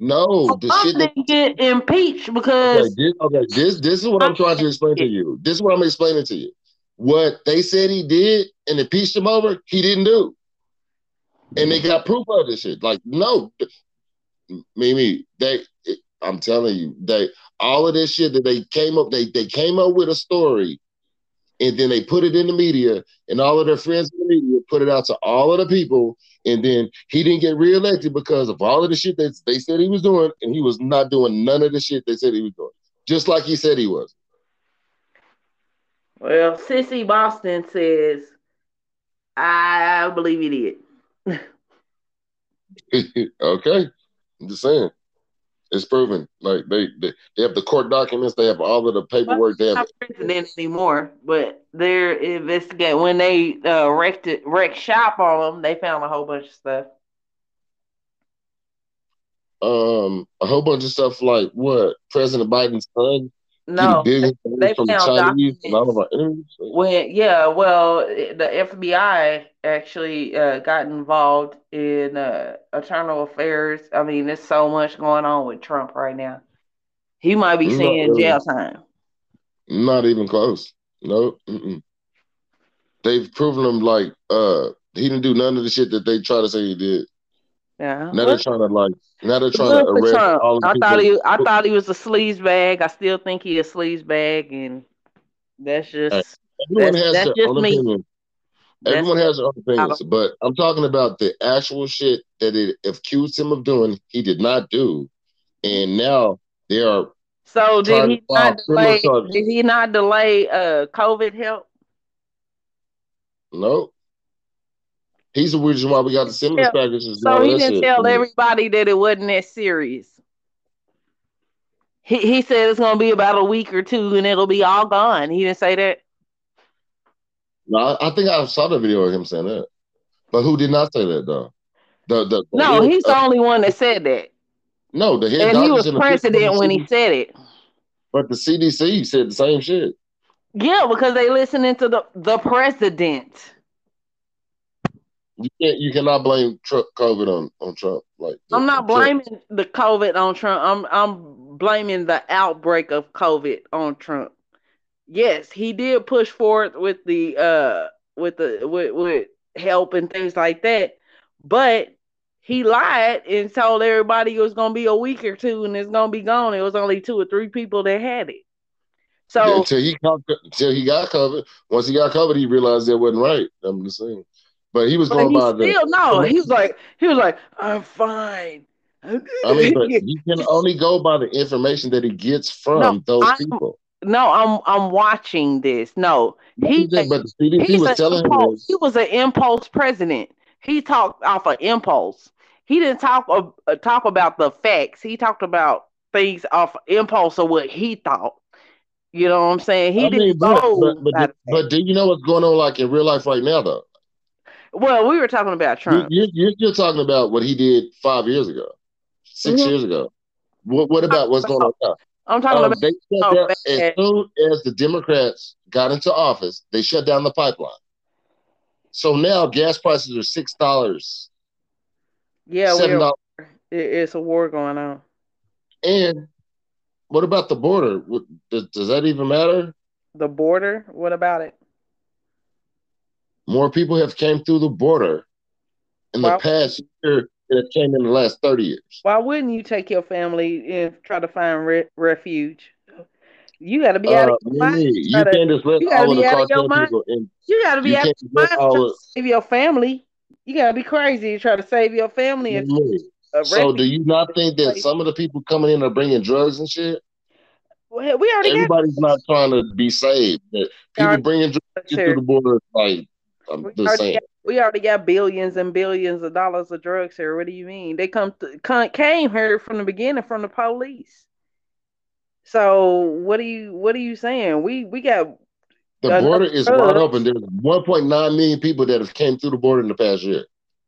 No, the shit didn't get impeached because okay this, okay, this this is what I'm trying to explain to you. This is what I'm explaining to you. What they said he did and impeached him over, he didn't do. And they got proof of this shit. Like, no, Mimi, they I'm telling you, they all of this shit that they came up, they they came up with a story and then they put it in the media, and all of their friends in the media put it out to all of the people, and then he didn't get reelected because of all of the shit that they said he was doing, and he was not doing none of the shit they said he was doing, just like he said he was. Well, Sissy Boston says, I believe he did. okay, I'm just saying. It's proven. Like they, they, they have the court documents. They have all of the paperwork. They have not president anymore, but they're investigating. When they uh, wrecked it, wrecked shop on them, they found a whole bunch of stuff. Um, a whole bunch of stuff like what President Biden's son no, they, found Chinese when yeah, well, the FBI actually uh, got involved in uh, internal affairs. I mean, there's so much going on with Trump right now. He might be seeing really. jail time. Not even close. No, mm-mm. they've proven him like uh he didn't do none of the shit that they try to say he did. Yeah. Now they're trying to like now they're trying to arrest Trump. all I thought he I thought he was a sleaze bag. I still think he a sleaze bag and that's just everyone that's, has that's their own me. opinion. Everyone that's, has their own opinions, but I'm talking about the actual shit that it accused him of doing. He did not do, and now they are. So did he not delay? Did he not delay uh COVID help? No. He's the reason why we got the stimulus packages. So he didn't shit. tell everybody that it wasn't that serious. He he said it's gonna be about a week or two and it'll be all gone. He didn't say that. No, I, I think I saw the video of him saying that. But who did not say that though? The, the, the no, head, he's uh, the only one that said that. No, the head and he was president when he said it. But the CDC said the same shit. Yeah, because they listening to the the president. You can't. You cannot blame Trump, COVID on on Trump. Like I'm not blaming Trump. the COVID on Trump. I'm I'm blaming the outbreak of COVID on Trump. Yes, he did push forward with the uh with the with with help and things like that, but he lied and told everybody it was gonna be a week or two and it's gonna be gone. It was only two or three people that had it. So yeah, until he until he got COVID. Once he got COVID, he realized that wasn't right. I'm just saying. But he was going by the. Still no. He was like he was like I'm fine. I mean, but you can only go by the information that he gets from no, those I'm, people. No, I'm I'm watching this. No, he but the CDC was telling impulse, him he was an impulse president. He talked off of impulse. He didn't talk uh, talk about the facts. He talked about things off impulse of what he thought. You know what I'm saying? He I didn't but. But, but, but, do you know what's going on like in real life right now, though? Well, we were talking about Trump. You, are still talking about what he did five years ago, 6 mm-hmm. years ago. What, what about what's going on now? I'm talking um, about they shut oh, down, as soon as the Democrats got into office, they shut down the pipeline. So now gas prices are six dollars. Yeah, $7. it's a war going on. And what about the border? Does, does that even matter? The border? What about it? More people have came through the border in the past year than have came in the last 30 years. Why wouldn't you take your family and try to find re- refuge? You got to be out of uh, your mind. You can't just let all of the cartel people in. You got to be out of your mind to save your family. You got to be crazy to try to save your family. And so, do you not think that some of the people coming in are bringing drugs and shit? Well, we already everybody's not trying to be saved. People bringing drugs through the border, like I'm we just saying. Got, we already got billions and billions of dollars of drugs here. What do you mean? They come, to, come came here from the beginning from the police. So what are you what are you saying? We we got the border is wide open. There's 1.9 million people that have came through the border in the past year.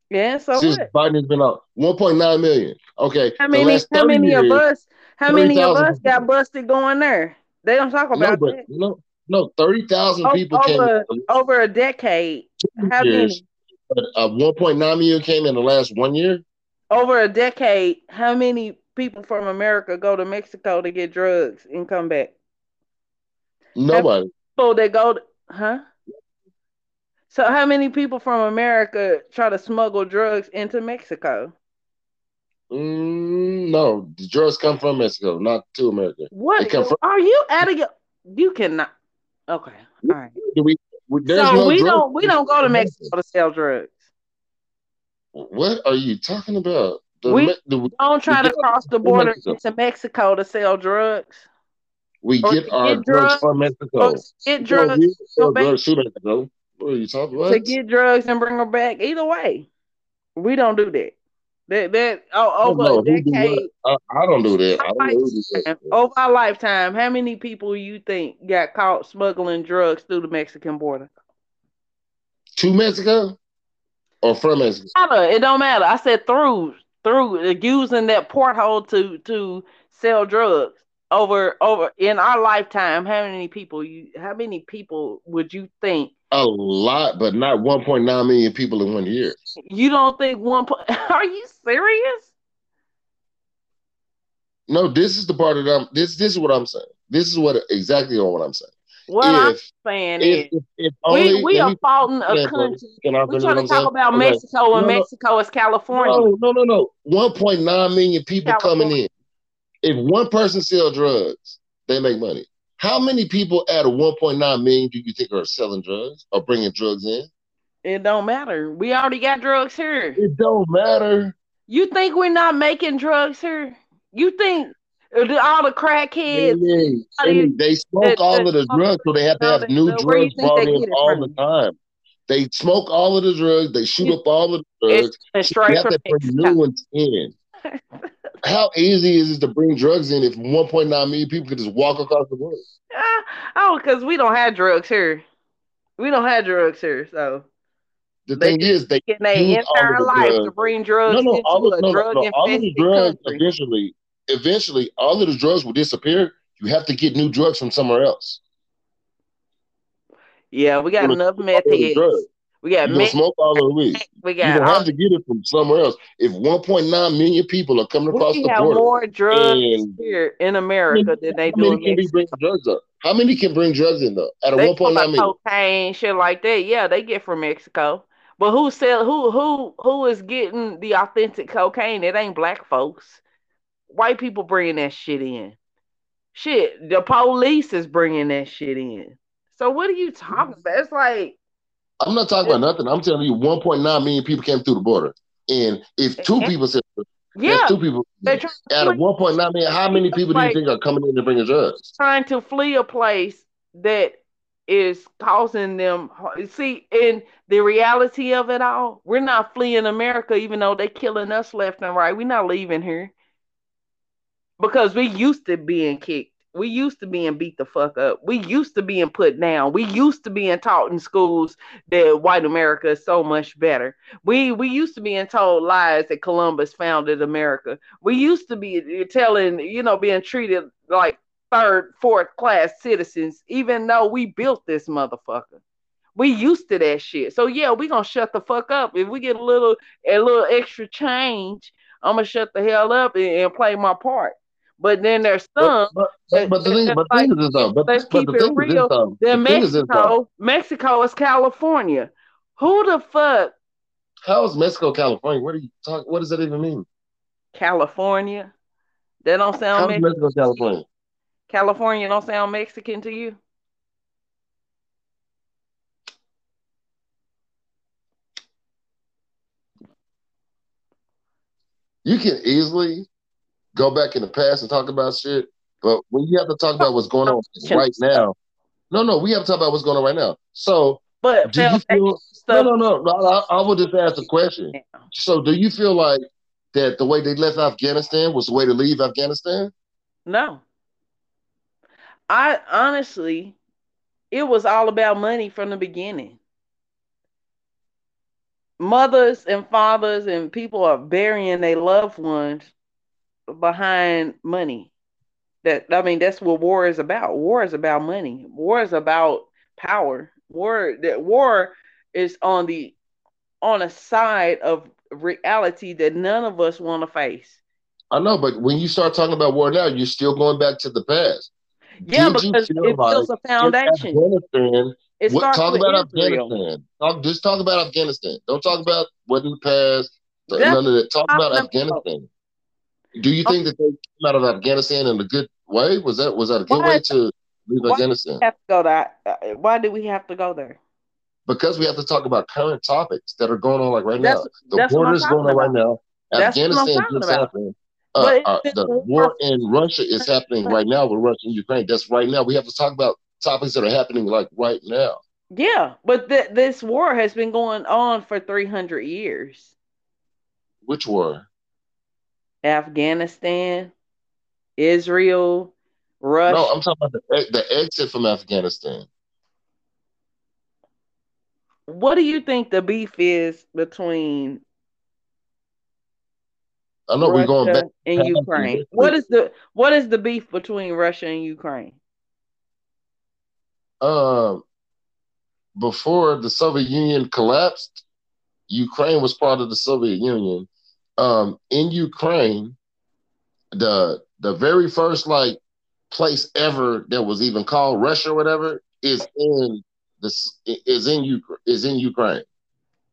Yeah, so since what? Biden has been out, 1.9 million. Okay, how many? How many years, of us? How many of us got busted going there? They don't talk about no, but, that. No, no, thirty thousand people over, came over a decade. How years, many? Uh, 1.9 million came in the last one year. Over a decade, how many people from America go to Mexico to get drugs and come back? Nobody. People that go, to, huh? So, how many people from America try to smuggle drugs into Mexico? Mm, no, the drugs come from Mexico, not to America. What from- are you out of your? You cannot. Okay, all right. Do we? so no we don't we don't go to Mexico to sell drugs. What are you talking about? The, we the, don't try to cross the border Mexico. into Mexico to sell drugs. We get our get drugs, drugs, from Mexico. Get drugs. So drugs to Mexico. What are you talking about? To get drugs and bring them back. Either way, we don't do that. That that oh, over a decade. I, I, don't do that. I don't do that. Over our lifetime, how many people you think got caught smuggling drugs through the Mexican border? To Mexico or from Mexico? It don't matter. I said through through using that porthole to to sell drugs over over in our lifetime. How many people you? How many people would you think a lot, but not 1.9 million people in one year. You don't think one? Po- Are you serious? No, this is the part that I'm. This this is what I'm saying. This is what exactly on what I'm saying. What if, I'm saying if, is, if, if only, we, we are faulting a country. We're trying to talk about. Mexico, and no, Mexico is California. No, no, no, no. 1.9 million people California. coming in. If one person sells drugs, they make money. How many people out of 1.9 million do you think are selling drugs or bringing drugs in? It don't matter. We already got drugs here. It don't matter. You think we're not making drugs here? You think all the crackheads? Yeah, yeah. They smoke all of the drugs, so they have to have new drugs brought in all the time. They smoke all of the drugs. They shoot up all of the drugs. It's, they have to bring new ones in. How easy is it to bring drugs in if 1.9 million people could just walk across the border? Uh, oh, because we don't have drugs here. We don't have drugs here, so. The thing is, they get their entire life drugs. to bring drugs no, no, into all of, no, drug no, all of the drugs country. eventually, eventually, all of the drugs will disappear. You have to get new drugs from somewhere else. Yeah, we got enough meth heads. We got you smoke all the weed. We got. You don't have to get it from somewhere else. If 1.9 million people are coming across the border, more drugs here in America than they do in Mexico. Bring drugs up? How many can bring drugs in though? At a 1.9 million. Cocaine, shit like that. Yeah, they get from Mexico. But who sell? Who who who is getting the authentic cocaine? It ain't black folks. White people bringing that shit in. Shit, the police is bringing that shit in. So what are you talking about? It's like I'm not talking about nothing. I'm telling you, 1.9 million people came through the border. And if two people said, Yeah, two people. At flee, one point, now, I mean, how many people do you think are coming in to bring drugs? trying to flee a place that is causing them. See, in the reality of it all, we're not fleeing America, even though they're killing us left and right. We're not leaving here because we used to being kicked. We used to being beat the fuck up. We used to being put down. We used to being taught in schools that white America is so much better. We we used to being told lies that Columbus founded America. We used to be telling, you know, being treated like third, fourth class citizens, even though we built this motherfucker. We used to that shit. So yeah, we gonna shut the fuck up. If we get a little a little extra change, I'm gonna shut the hell up and, and play my part. But then there's some But, but, but the thing, but the thing is though. But, Let's but keep the it thing is real. though. then The thing is. Mexico, Mexico is California. Who the fuck How is Mexico, California? What are you talking? What does that even mean? California? That don't How sound is Mexican. Mexico, California? California don't sound Mexican to you? You can easily go back in the past and talk about shit, but when you have to talk about what's going on right now, no, no, we have to talk about what's going on right now. So, But do you feel? No, no, no. no I, I will just ask a question. So, do you feel like that the way they left Afghanistan was the way to leave Afghanistan? No. I honestly, it was all about money from the beginning. Mothers and fathers and people are burying their loved ones behind money. That I mean, that's what war is about. War is about money. War is about power. War that war is on the on a side of reality that none of us want to face. I know, but when you start talking about war now, you're still going back to the past. Yeah, Did because it builds a foundation. Afghanistan, It what, talk about Israel. Afghanistan. Talk, just talk about Afghanistan. Don't talk about what in the past. That's none of that. Talk about. Afghanistan. Do you think that they came out of Afghanistan in a good way? Was that was that a good Why- way to leave why- Afghanistan? have to go there. Uh, Why do we have to go there? Because we have to talk about current topics that are going on like right That's- now. The that's is going on right now. That's Afghanistan about. happened. Uh, uh, the war- war in Russia is happening right now with Russia and Ukraine. That's right now. We have to talk about topics that are happening like right now. Yeah, but th- this war has been going on for 300 years. Which war? Afghanistan, Israel, Russia. No, I'm talking about the, the exit from Afghanistan. what do you think the beef is between I know we're going back. in Ukraine? What is the what is the beef between Russia and Ukraine? Um, before the Soviet Union collapsed, Ukraine was part of the Soviet Union. Um, in Ukraine, the the very first like place ever that was even called Russia or whatever is in this is in Ukraine is in Ukraine.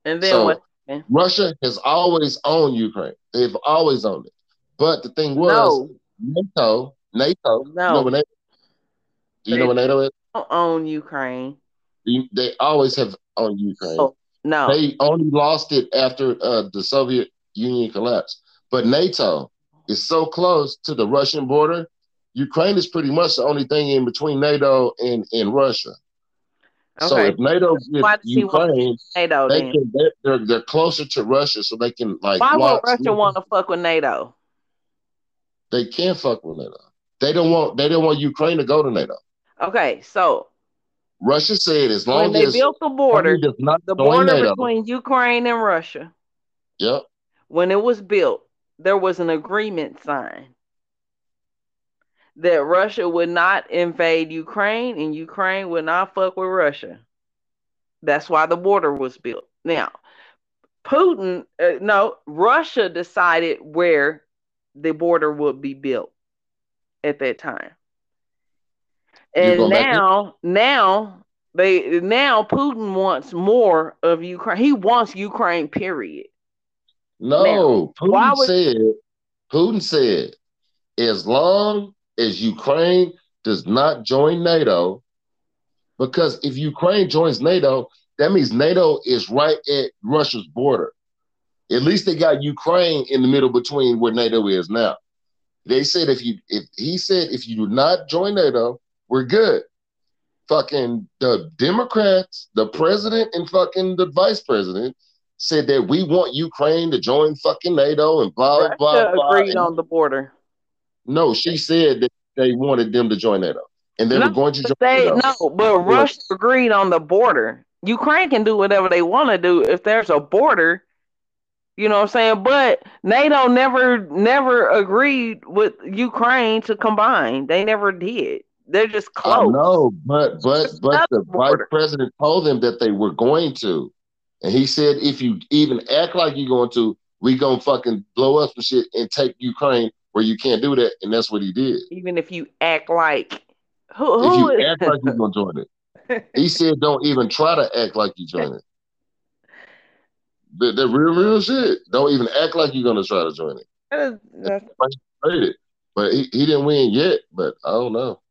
And then So- what? Russia has always owned Ukraine. They've always owned it. But the thing was No, NATO, NATO, you No. know what NATO, do you know what NATO is? don't own Ukraine. They always have owned Ukraine. Oh, No. They only lost it after uh, the Soviet Union collapse. But NATO is so close to the Russian border. Ukraine is pretty much the only thing in between NATO and, and Russia. So if NATO Why gets does he want Ukraine, NATO they then. can they're, they're closer to Russia, so they can like Why would. Russia want to fuck with NATO? They can't fuck with NATO. They don't want they don't want Ukraine to go to NATO. Okay, so Russia said as when long they as built the border, Ukraine does not the border NATO, between Ukraine and Russia, yep, when it was built, there was an agreement signed that Russia would not invade Ukraine and Ukraine would not fuck with Russia. That's why the border was built. Now, Putin, uh, no, Russia decided where the border would be built at that time. And now, now they now Putin wants more of Ukraine. He wants Ukraine, period. No, Putin would- said, Putin said, as long as Ukraine does not join NATO, because if Ukraine joins NATO, that means NATO is right at Russia's border. At least they got Ukraine in the middle between where NATO is now. They said if you if he said if you do not join NATO, we're good. Fucking the Democrats, the president and fucking the vice president said that we want Ukraine to join fucking NATO and blah Russia blah blah. agreed on the border. no, she said that they wanted them to join NATO, and they No, were going to join They NATO. no, but Russia agreed on the border. Ukraine can do whatever they want to do if there's a border. You know what I'm saying? But NATO never never agreed with Ukraine to combine. They never did. They're just close. know, but but but the the border. vice president told them that they were going to, and he said if you even act like you're going to, we gonna fucking blow up some shit and take Ukraine where you can't do that, and that's what he did. Even if you act like who If who you is act like you're gonna join it, he said don't even try to act like you join it. The, the real real shit. Don't even act like you're gonna try to join it. That's- but he, he didn't win yet. But I don't know.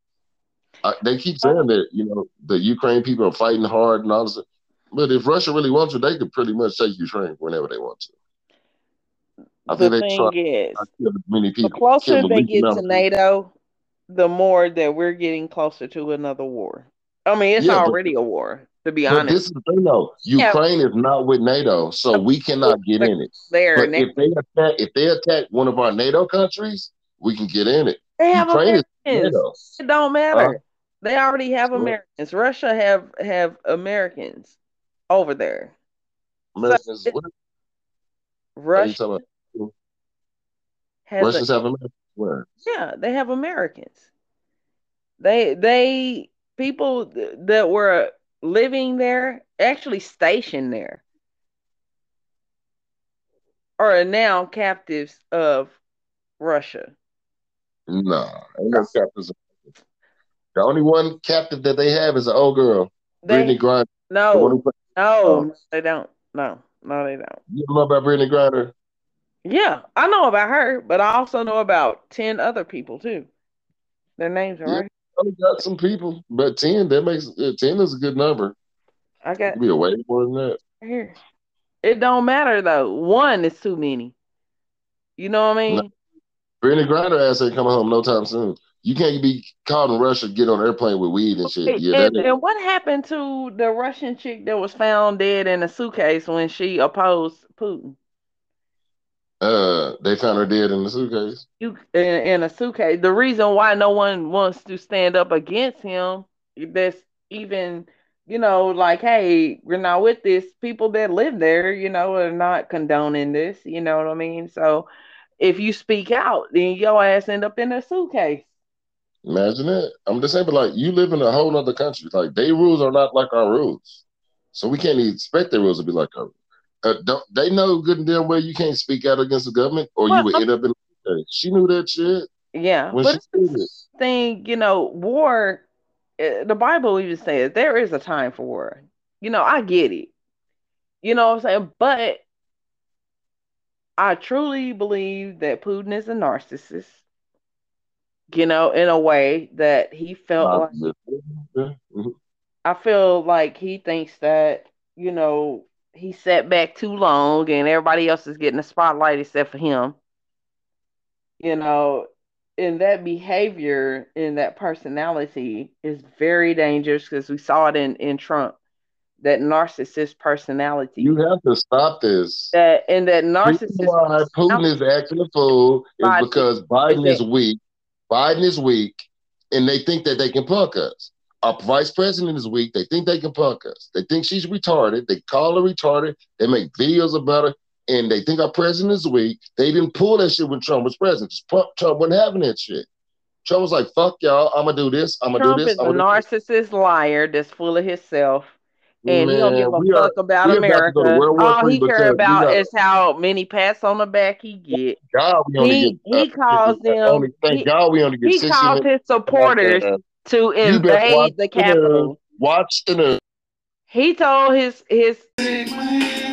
I, they keep saying that you know the Ukraine people are fighting hard and all this. But if Russia really wants to, they could pretty much take Ukraine whenever they want to. I the think they thing try is, kill as the closer they get to. NATO, the more that we're getting closer to another war. I mean, it's Yeah, but- already a war, to be honest. this is the thing, though. Yeah. Ukraine is not with NATO, so we cannot get in it. there, But if they attack, if they attack one of our NATO countries, we can get in it. they have Ukraine is Americans. It don't matter. Huh? They already have. Americans. Russia have have Americans over there. It- what Russia has a, have Americans. Where? yeah, they have Americans. They they people th- that were living there actually stationed there are now captives of Russia. Nah, ain't no captives. The only one captive that they have is an old girl, Brittney They one no no Oh. they don't no no they don't. You know about Brittney Griner? Yeah, I know about her, but I also know about ten other people too. Their names are Yeah. right. I got some people, but ten that makes uh, ten is a good number. I got could be a way more than that. here. It don't matter though. One is too many. You know what I mean? Brittney Griner ass ain't coming home no time soon. You can't be caught in Russia, get on an airplane with weed and shit. Yeah, and, and what happened to the Russian chick that was found dead in a suitcase when she opposed Putin? uh, they found her dead in the suitcase. You in, in a suitcase. The reason why no one wants to stand up against him, that's even, you know, like, hey, we're not with this. People that live there, you know, are not condoning this. You know what I mean? So if you speak out, then your ass end up in a suitcase. Imagine that. I'm just saying, but like you live in a whole other country. Like their rules are not like our rules, so we can't expect their rules to be like our. Uh, don't they know good and damn well you can't speak out against the government, or you would end up in. She knew that shit Yeah, but she it's did the it. thing, you know, war. uh, The Bible even says there is a time for war. You know, I get it. You know what I'm saying? But I truly believe that Putin is a narcissist. You know, in a way that he felt like Yeah. Mhm. I feel like he thinks that, you know, he sat back too long and everybody else is getting the spotlight except for him. You know, and that behavior and that personality is very dangerous because we saw it in, in Trump, that narcissist personality. You have to stop this. that and that narcissist why Putin is acting a fool is because Biden is weak. Biden is weak, and they think that they can punk us. Our vice president is weak. They think they can punk us. They think she's retarded. They call her retarded. They make videos about her, and they think our president is weak. They didn't pull that shit when Trump was president. Trump, wasn't having that shit. Trump was like, "Fuck y'all. I'm gonna do this. I'm gonna Trump do this." Trump is a I'm gonna this." narcissist liar that's full of himself. And he don't give a we are- fuck about America. War All he care about got- is how many pats on the back he get. God, we only He- get. he calls them- Only, thank he- God we only get He calls his supporters Uh, to You better watch invade the news. Watch the news. He told his his When I leave